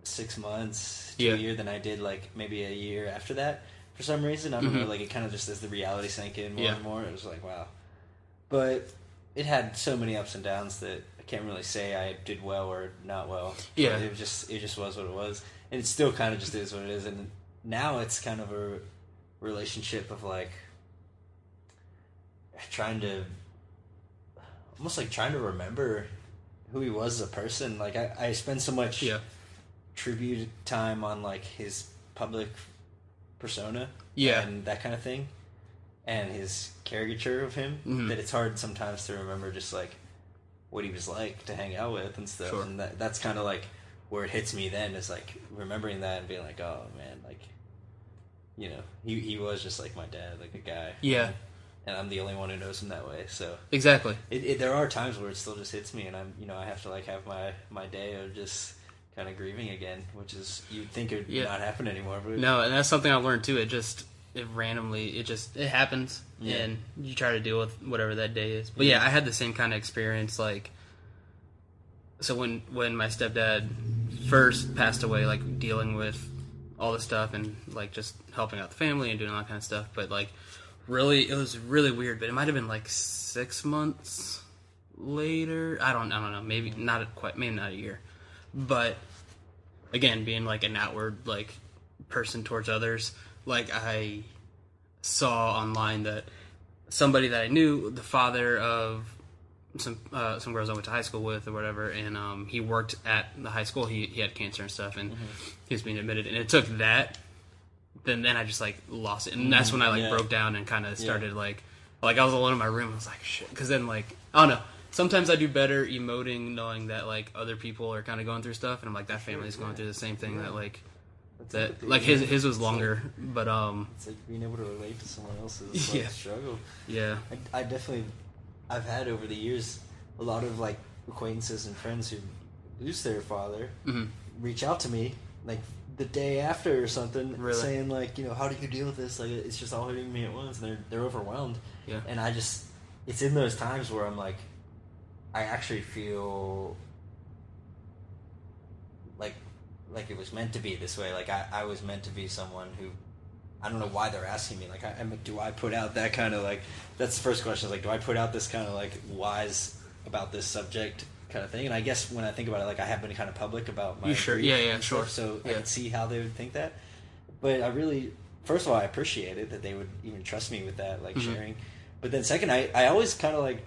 six months to Yeah. a year than I did like maybe a year after that. For some reason, I don't Mhm. know. Like it kind of just as the reality sank in more Yeah. and more, it was like wow. But it had so many ups and downs that I can't really say I did well or not well. Yeah. It just it just was what it was, and it still kind of just is what it is. And now it's kind of a relationship of like trying to almost like trying to remember who he was as a person. Like I, I spend so much Yeah. Tribute time on like his public persona, Yeah. and that kind of thing, and his caricature of him Mhm. that it's hard sometimes to remember just like what he was like to hang out with and stuff. Sure. And that that's kind of like where it hits me then is like remembering that and being like, oh man, like you know, he he was just like my dad, like a guy. Yeah. And I'm the only one who knows him that way, so Exactly. it, it, there are times where it still just hits me, and I'm you know I have to like have my my day of just kind of grieving again, which is you'd think it would Yeah. not happen anymore, but No, and that's something I learned too. It just it randomly it just it happens, Yeah. and you try to deal with whatever that day is. But yeah, I had the same kind of experience. Like, so when when my stepdad first passed away, like dealing with all the stuff and like just helping out the family and doing all that kind of stuff. But like, really, it was really weird. But it might have been like six months later. I don't I don't know. Maybe not quite. Maybe not a year. But again, being like an outward like person towards others, like I saw online that somebody that I knew, the father of some uh, some girls I went to high school with or whatever, and um, he worked at the high school. He he had cancer and stuff, and he was being admitted. And it took that. Then then I just like lost it, and that's when I like yeah. broke down and kind of started like like I was alone in my room. I was like shit, because then like I don't know. Sometimes I do better emoting, knowing that like other people are kind of going through stuff, and I'm like that family's going through the same thing that like that like his his was It's like- longer, but um It's like being able to relate to someone else's like, Yeah. struggle. yeah I, I definitely, I've had over the years a lot of like acquaintances and friends who lose their father Mhm. reach out to me like the day after or something, Really? saying like, you know, how do you deal with this? Like, it's just all hitting me at once, and they're they're overwhelmed. Yeah. And I just, it's in those times where I'm like, I actually feel like like it was meant to be this way. Like I, I was meant to be someone who I don't know why they're asking me. Like, I, I'm, do I put out that kind of like? That's the first question. Is like, do I put out this kind of like wise about this subject kind of thing? And I guess when I think about it, like I have been kind of public about my You sure? Yeah, yeah, sure. so I can see how they would think that. But I really, first of all, I appreciate it that they would even trust me with that, like Mhm. sharing. But then second, I, I always kind of like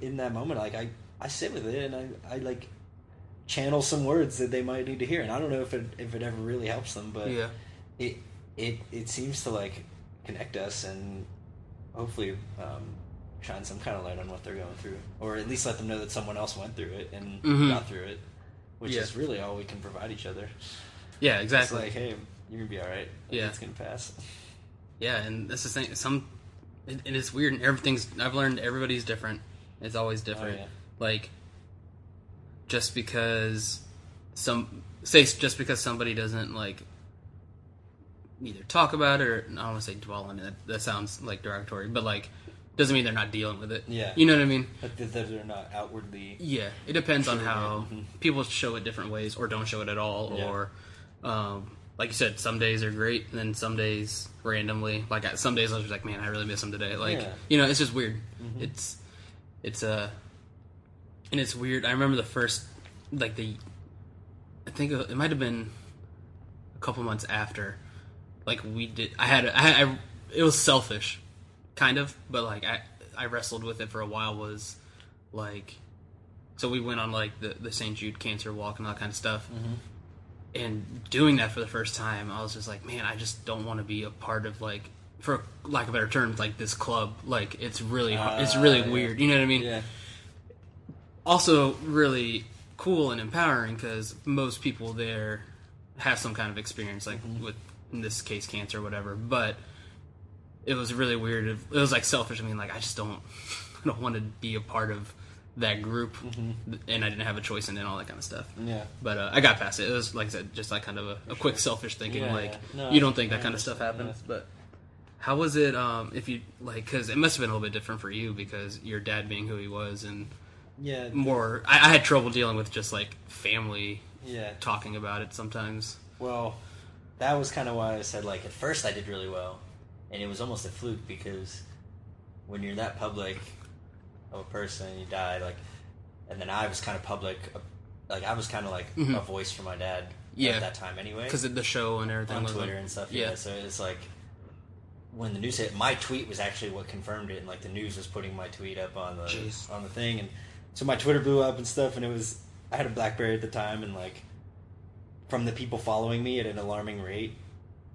in that moment, like I, I sit with it and I, I like channel some words that they might need to hear. And I don't know if it if it ever really helps them, but Yeah. it it it seems to like connect us and hopefully um, shine some kind of light on what they're going through, or at least let them know that someone else went through it and Mhm. got through it, which Yeah. is really all we can provide each other. Yeah, exactly. It's like, hey, you're gonna be all right. Yeah. it's gonna pass. Yeah, and that's the thing. Some, it, and it's weird. And everything's. I've learned everybody's different. It's always different. yeah. Like, just because some say just because somebody doesn't like either talk about it or I don't want to say dwell on it. That, sounds like derogatory, but like doesn't mean they're not dealing with it. Yeah. you know what I mean. But that they're not outwardly. Yeah, it depends on how. Mhm. people show it different ways or don't show it at all. Yeah. Or, um, like you said, some days are great, and then some days randomly. Like I- some days I was just like, man, I really miss them today. Like Yeah. Mm-hmm. you know, it's just weird. It's it's uh, and it's weird. I remember the first like the, I think it might have been a couple months after, like we did. I had I, had, I it was selfish, kind of, but like I I wrestled with it for a while. Was like so we went on like the, the St. Jude cancer walk and all that kind of stuff. And doing that for the first time, I was just like, man, I just don't want to be a part of like, for lack of better terms, like this club. Like it's really, har it's really Ah, yeah. weird. You know what I mean? Yeah. Also, really cool and empowering because most people there have some kind of experience, like with in this case, cancer or whatever. But it was really weird. It was like selfish. I mean, like I just don't, *laughs* I don't want to be a part of that group, and I didn't have a choice in it and all that kind of stuff. Yeah. But uh, I got past it. It was like I said, just like kind of a, a quick selfish thinking. Yeah, like yeah. No, you don't think that kind of stuff happens, but how was it? Um, if you like, because it must have been a little bit different for you because your dad being who he was and Yeah. more. I, I had trouble dealing with just like family Yeah. talking about it sometimes. Well, that was kind of why I said like at first I did really well, and it was almost a fluke because when you're that public of a person and you die, like, and then I was kind of public, like I was kind of like a voice for my dad Mm-hmm. Yeah. at that time anyway, Because of the show and everything on Twitter like- and stuff. Yeah. Yeah. so it's like when the news hit, my tweet was actually what confirmed it, and like the news was putting my tweet up on the Jeez. on the thing, and so my Twitter blew up and stuff, and it was I had a BlackBerry at the time, and like from the people following me at an alarming rate,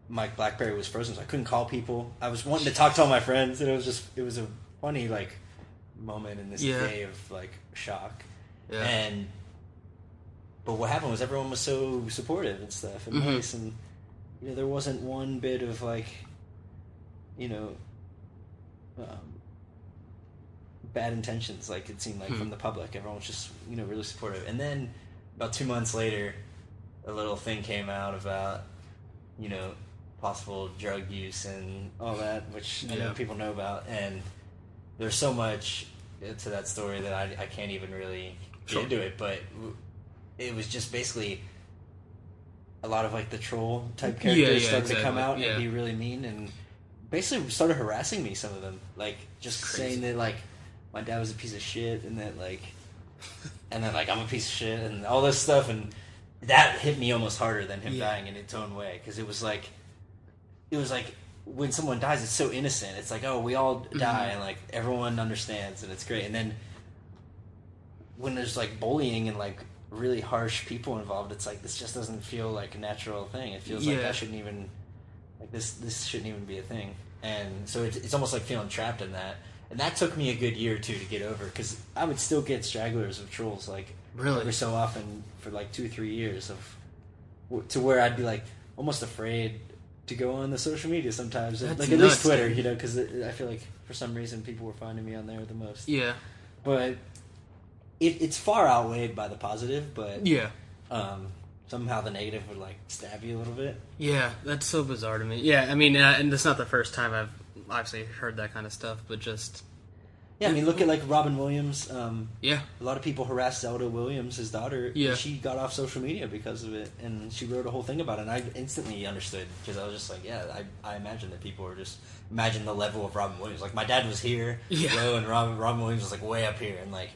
my BlackBerry was frozen, so I couldn't call people. I was wanting to talk to all my friends, and it was just it was a funny like moment in this Yeah. day of like shock, Yeah. and but what happened was everyone was so supportive and stuff and Mhm. nice, and you know there wasn't one bit of like you know um, bad intentions like it seemed like Hmm. from the public everyone was just you know really supportive and then about two months later a little thing came out about you know possible drug use and all that which I know people know about and there's so much to that story that I, I can't even really get Sure. into it but it was just basically a lot of like the troll type Yeah, characters yeah, started to come out yeah. and be really mean and basically started harassing me some of them like just Crazy. saying that like my dad was a piece of shit and that like and then like I'm a piece of shit and all this stuff and that hit me almost harder than him Yeah. dying in its own way because it was like it was like when someone dies it's so innocent it's like oh we all Mm-hmm. die and like everyone understands and it's great and then when there's like bullying and like really harsh people involved it's like this just doesn't feel like a natural thing it feels like Yeah. that shouldn't even like this this shouldn't even be a thing and so it's, it's almost like feeling trapped in that and that took me a good year or two to get over because i would still get stragglers of trolls like Really? every so often for like two or three years of to where i'd be like almost afraid to go on the social media sometimes That's like at least twitter dude. you know because i feel like for some reason people were finding me on there the most Yeah. but it, it's far outweighed by the positive, but Yeah. um, somehow the negative would like stab you a little bit. Yeah, that's so bizarre to me. Yeah, I mean, uh, and it's not the first time I've obviously heard that kind of stuff, but just Yeah, I mean, look at like Robin Williams. Um, yeah, a lot of people harassed Zelda Williams, his daughter. Yeah. She got off social media because of it, and she wrote a whole thing about it. And I instantly understood because I was just like, yeah, I, I imagine that people are just imagine the level of Robin Williams. Like my dad was here, *laughs* Yeah. low, and Robin Robin Williams was like way up here, and like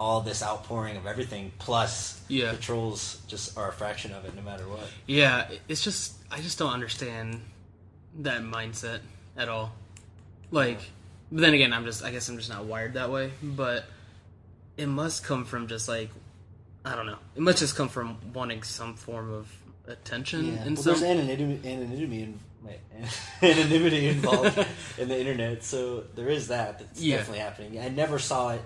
all this outpouring of everything plus Yeah. the trolls just are a fraction of it, no matter what. yeah. It's just I just don't understand that mindset at all. Like, but then again, I'm just I guess I'm just not wired that way. But it must come from just like I don't know. It must just come from wanting some form of attention Yeah. and Well, some. there's anonymity, anonymity, in, wait, *laughs* anonymity involved *laughs* in the internet, so there is that. That's Yeah. definitely happening. I never saw it.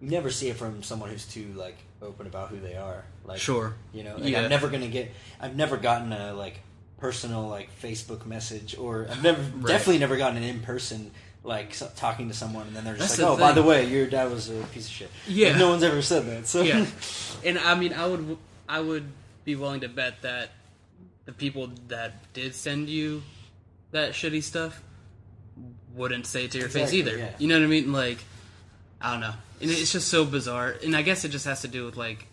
You never see it from someone who's too like open about who they are. Like, Sure. you know, like, Yeah. I'm never gonna get. I've never gotten a like personal like Facebook message, or *laughs* I've never definitely never gotten an in person. Like so, talking to someone, and then they're just That's like, the "Oh, by the way, your dad was a piece of shit." Yeah. Like, no one's ever said that. So yeah, *laughs* and I mean, I would, I would be willing to bet that the people that did send you that shitty stuff wouldn't say it to your face either. yeah. You know what I mean? Like, I don't know, and it's just so bizarre. And I guess it just has to do with like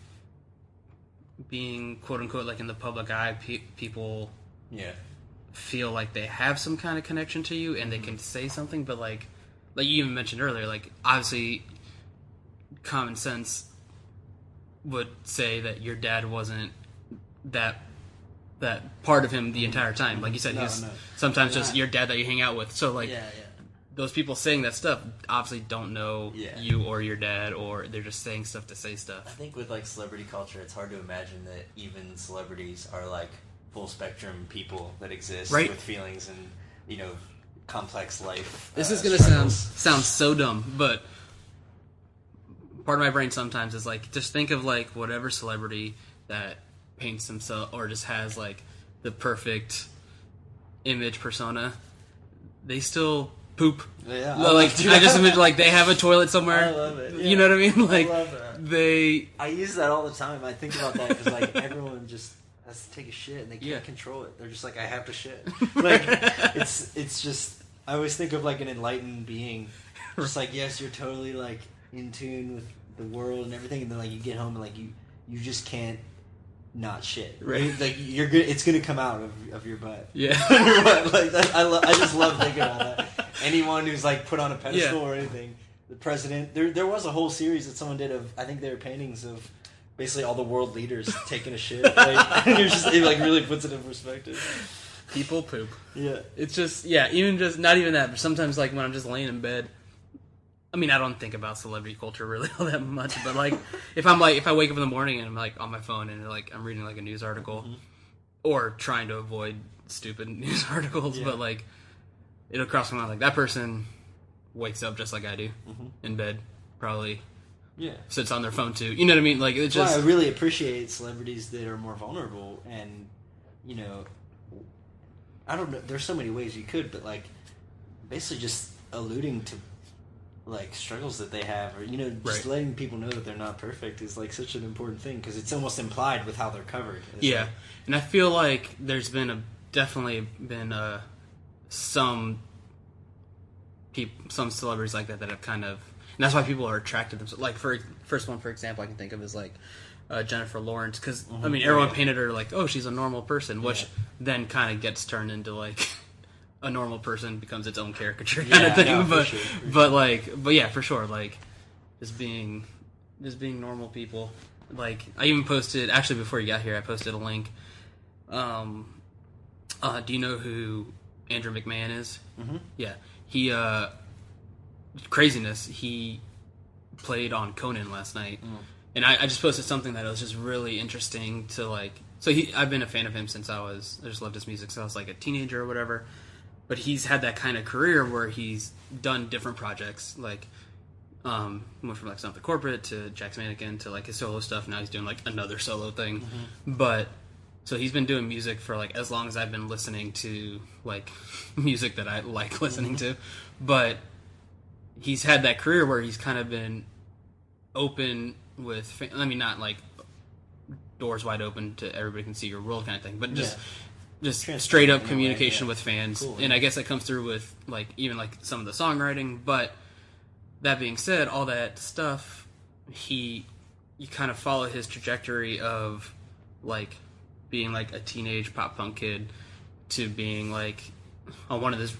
being quote unquote like in the public eye. Pe- people yeah, feel like they have some kind of connection to you and they can say something but like like you even mentioned earlier like obviously common sense would say that your dad wasn't that that part of him the mm-hmm. entire time like you said No, he's no. sometimes just your dad that you hang out with so like yeah, yeah. those people saying that stuff obviously don't know Yeah. you or your dad or they're just saying stuff to say stuff. I think with like celebrity culture, it's hard to imagine that even celebrities are like full spectrum people that exist Right. with feelings and you know complex life. This uh, is gonna sound struggles. sound so dumb, but part of my brain sometimes is like just think of like whatever celebrity that paints themselves or just has like the perfect image persona. They still poop. Yeah, Well, like dude, *laughs* I just imagine like they have a toilet somewhere. I love it, You know what I mean? Like love that. they. I use that all the time. I think about that because like everyone just has to take a shit and they can't Yeah. control it. They're just like, I have to shit. *laughs* Like it's it's just. I always think of like an enlightened being, *laughs* just like yes, you're totally like in tune with the world and everything, and then like you get home and like you you just can't not shit. Right. Like you're good. It's gonna come out of, of your butt. Yeah. *laughs* Like that, I lo- I just love thinking about that. Anyone who's like put on a pedestal Yeah. or anything, the president. There there was a whole series that someone did of. I think they were paintings of. Basically, all the world leaders *laughs* taking a shit. Like, *laughs* and you're just, it like really puts it in perspective. People poop. Yeah, It's just yeah, even just not even that, but sometimes like when I'm just laying in bed. I mean, I don't think about celebrity culture really *laughs* all that much, but like if I'm like if I wake up in the morning and I'm like on my phone and like I'm reading like a news article mm-hmm. or trying to avoid stupid news articles, but like it'll cross my mind like that person wakes up just like I do mm-hmm. in bed, probably yeah. sits on their phone too. You know what I mean? Like it's That's why just I really appreciate celebrities that are more vulnerable and you know I don't know there's so many ways you could but like basically just alluding to like struggles that they have or you know just Right. letting people know that they're not perfect is like such an important thing because it's almost implied with how they're covered Yeah, like- and I feel like there's been a definitely been uh some people, some celebrities like that that have kind of, and that's why people are attracted to them. Like for first one, for example, I can think of is like uh, Jennifer Lawrence because I mean everyone painted her like oh she's a normal person, which Yeah. then kind of gets turned into like. *laughs* A normal person becomes its own caricature kind Yeah, of thing, no, but sure, but like but yeah, for sure, like just being just being normal people. Like I even posted actually before you got here, I posted a link. Um, uh, do you know who Andrew McMahon is? Mm-hmm. Yeah, he uh, craziness. He played on Conan last night, mm. and I, I just posted something that was just really interesting to like. So he, I've been a fan of him since I was. I just loved his music. So I was like a teenager or whatever. But he's had that kind of career where he's done different projects, like um, went from like Something Corporate to Jack's Mannequin to like his solo stuff. Now he's doing like another solo thing. Mm-hmm. But so he's been doing music for like as long as I've been listening to like *laughs* music that I like listening mm-hmm. to. But he's had that career where he's kind of been open with. I mean, not like doors wide open to everybody can see your world kind of thing, but just Yeah. just straight up a way, communication yeah. with fans. Cool, and. I guess that comes through with like even like some of the songwriting. But that being said, all that stuff, he you kind of follow his trajectory of like being like a teenage pop punk kid to being like on one of his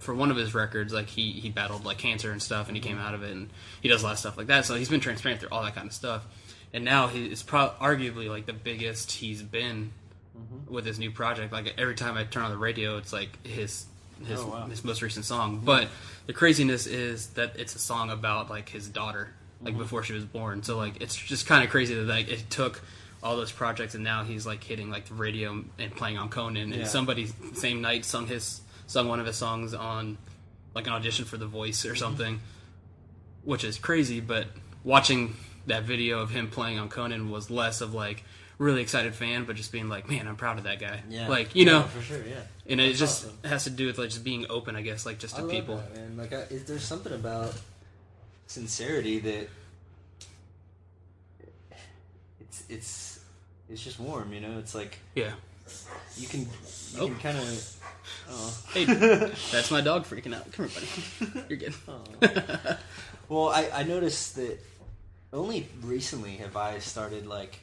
for one of his records like he he battled like cancer and stuff and he came out of it and he does a lot of stuff like that. So he's been transparent through all that kind of stuff. And now he's is pro- arguably like the biggest he's been mm-hmm. with his new project. Like every time i turn on the radio it's like his his, Oh, wow. his most recent song. But the craziness is that it's a song about like his daughter like mm-hmm. before she was born. So like it's just kind of crazy that like it took all those projects and now he's like hitting like the radio and playing on conan. And Yeah. somebody same night sung his sung one of his songs on like an audition for the voice Mm-hmm. or something which is crazy but watching that video of him playing on conan was less of like really excited fan but just being like man i'm proud of that guy Yeah. like you Yeah, know for sure. Yeah. and it just awesome. has to do with like just being open i guess like just to I love people that, man. Like, I, is, there something about sincerity that it's it's it's just warm. You know, it's like yeah you can you Oh. can kind of. Oh. hey *laughs* that's my dog freaking out come here buddy you're good *laughs* Well, I, I noticed that only recently have I started like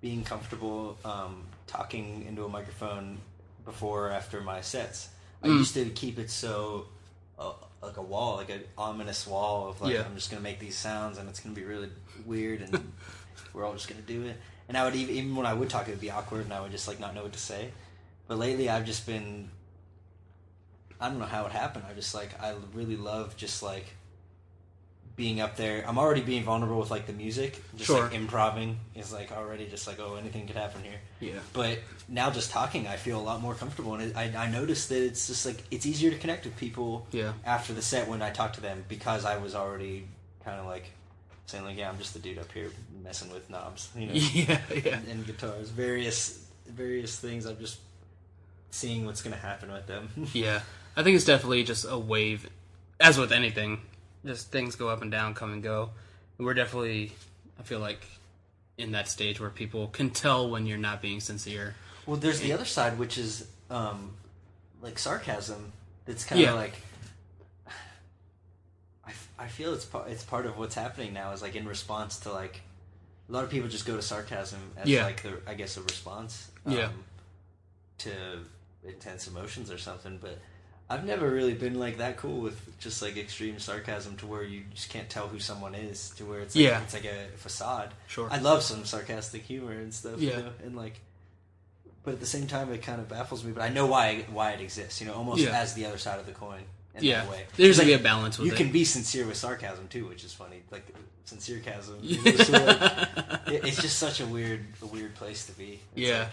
being comfortable um, talking into a microphone before or after my sets. I Mm. used to keep it so uh, like a wall, like an ominous wall of like Yeah. I'm just gonna make these sounds and it's gonna be really weird and *laughs* we're all just gonna do it. And I would even, even when I would talk, it would be awkward and I would just like not know what to say. But lately, I've just been I don't know how it happened. I just like I really love just like being up there. I'm already being vulnerable with like the music, just Sure. like improving is like already just like oh anything could happen here. yeah But now just talking, I feel a lot more comfortable, and it, I I noticed that it's just like it's easier to connect with people Yeah. after the set when I talk to them because I was already kind of like saying like yeah I'm just the dude up here messing with knobs you know *laughs* yeah yeah and, and guitars various various things I'm just seeing what's gonna happen with them. *laughs* Yeah, I think it's definitely just a wave. As with anything, just things go up and down, come and go. And we're definitely, I feel like, in that stage where people can tell when you're not being sincere. Well, there's the other side, which is um, like sarcasm. That's kind of Yeah. like I, feel it's part it's part of what's happening now. Is like in response to like a lot of people just go to sarcasm as Yeah. like the I guess a response. Yeah. Um, to intense emotions or something, but. I've never really been like that cool with just like extreme sarcasm to where you just can't tell who someone is to where it's like, Yeah. it's like a facade. Sure. I love some sarcastic humor and stuff. Yeah. You know? And like, but at the same time, it kind of baffles me. But I know why why it exists. You know, almost Yeah. as the other side of the coin. Yeah. There's like, a balance with You it. can be sincere with sarcasm too, which is funny. Like sincere chasm. *laughs* It's just such a weird a weird place to be. It's Yeah.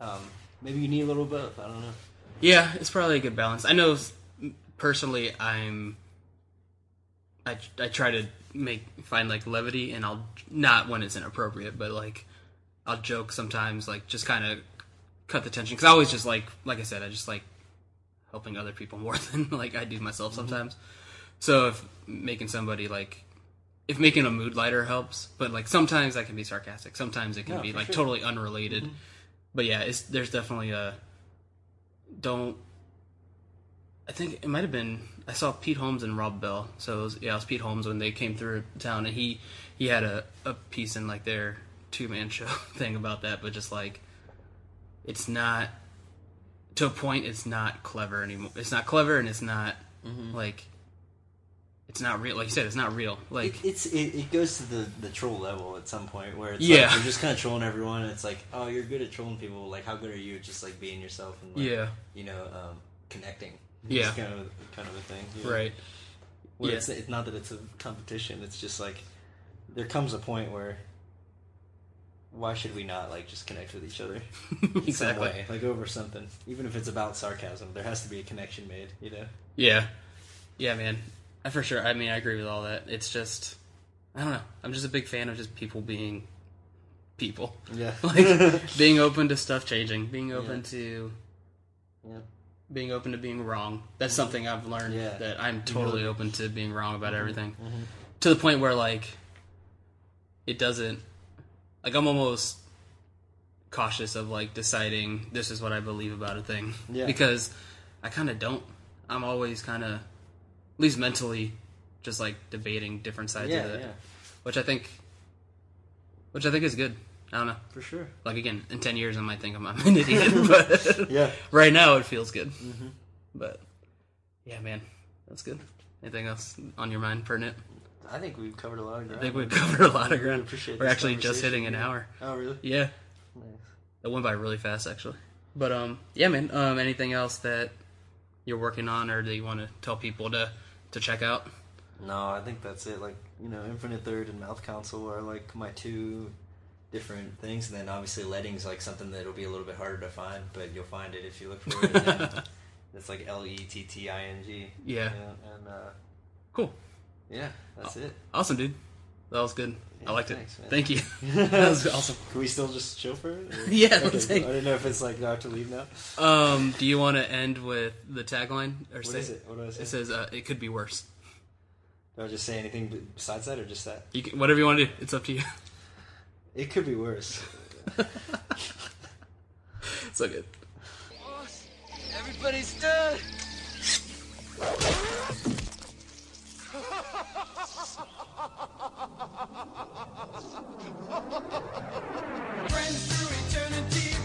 like, um, maybe you need a little both. I don't know. Yeah, it's probably a good balance. I know personally, I'm. I, I try to make find like levity, and I'll not when it's inappropriate, but like I'll joke sometimes, like just kind of cut the tension because I always just like like I said, I just like helping other people *laughs* more than like I do myself mm-hmm. sometimes. So if making somebody like if making a mood lighter helps, but like sometimes I can be sarcastic, sometimes it can No, be like sure. totally unrelated. Mm-hmm. But yeah, it's there's definitely a don't. I think it might have been I saw Pete Holmes and Rob Bell. So it was, yeah, it was Pete Holmes when they came through town, and he he had a a piece in like their two man *laughs* show thing about that, but just like it's not to a point. It's not clever anymore. It's not clever, and it's not like it's not real. Like you said, it's not real. Like It, it's it, it goes to the the troll level at some point where it's Yeah. like you're just kind of trolling everyone. And it's like, oh, you're good at trolling people. Like, how good are you at just like being yourself and like, yeah, you know, um, connecting. Yeah. Kind of kind of a thing. you know? right. Where Yeah. it's, it's not that it's a competition. It's just like there comes a point where why should we not like just connect with each other *laughs* exactly. way, like over something, even if it's about sarcasm. There has to be a connection made. You know. Yeah, yeah, man. I for sure. I mean, I agree with all that. It's just, I don't know. I'm just a big fan of just people being people, Yeah. *laughs* like *laughs* being open to stuff changing, being open Yeah. to yeah. being open to being wrong. That's something I've learned Yeah. that I'm totally Mhm. open to being wrong about everything. Mhm. To the point where like it doesn't like I'm almost cautious of like deciding this is what I believe about a thing Yeah. because I kind of don't. I'm always kind of, at least mentally, just like debating different sides Yeah, of it, yeah, which I think, which I think is good. I don't know. for sure. Like again, in ten years, I might think I'm, I'm an *laughs* idiot, *laughs* but Yeah. right now it feels good. Mm-hmm. But yeah, man, that's good. Anything else on your mind, pertinent? I think we've covered a lot of ground. I think we've covered a lot of *laughs* ground. appreciate it. We're actually just hitting an yeah. hour. Oh, really? Yeah, Nice. it went by really fast actually. But um, yeah, man. Um, anything else that you're working on or do you want to tell people to to check out? No, I think that's it. Like you know, Infinite Third and Mouth Council are like my two different things. And then obviously Letting's like something that'll be a little bit harder to find, but you'll find it if you look for it. *laughs* It's like L E T T I N G. Yeah. And uh, Cool. Yeah, that's it. Awesome, dude. That was good. Yeah, I liked thanks, it. man. Thank you. *laughs* *laughs* that was awesome. Can we still just chill for it? or- *laughs* Yeah, Okay, let's. I take- didn't know if it's like I have to leave now. Um, do you want to end with the tagline or What say is it? What do I say? It says uh, it could be worse. do I just say anything besides that, or just that? You can, whatever you want to do. It's up to you. It could be worse. so good. Everybody's dead. Friends through eternity.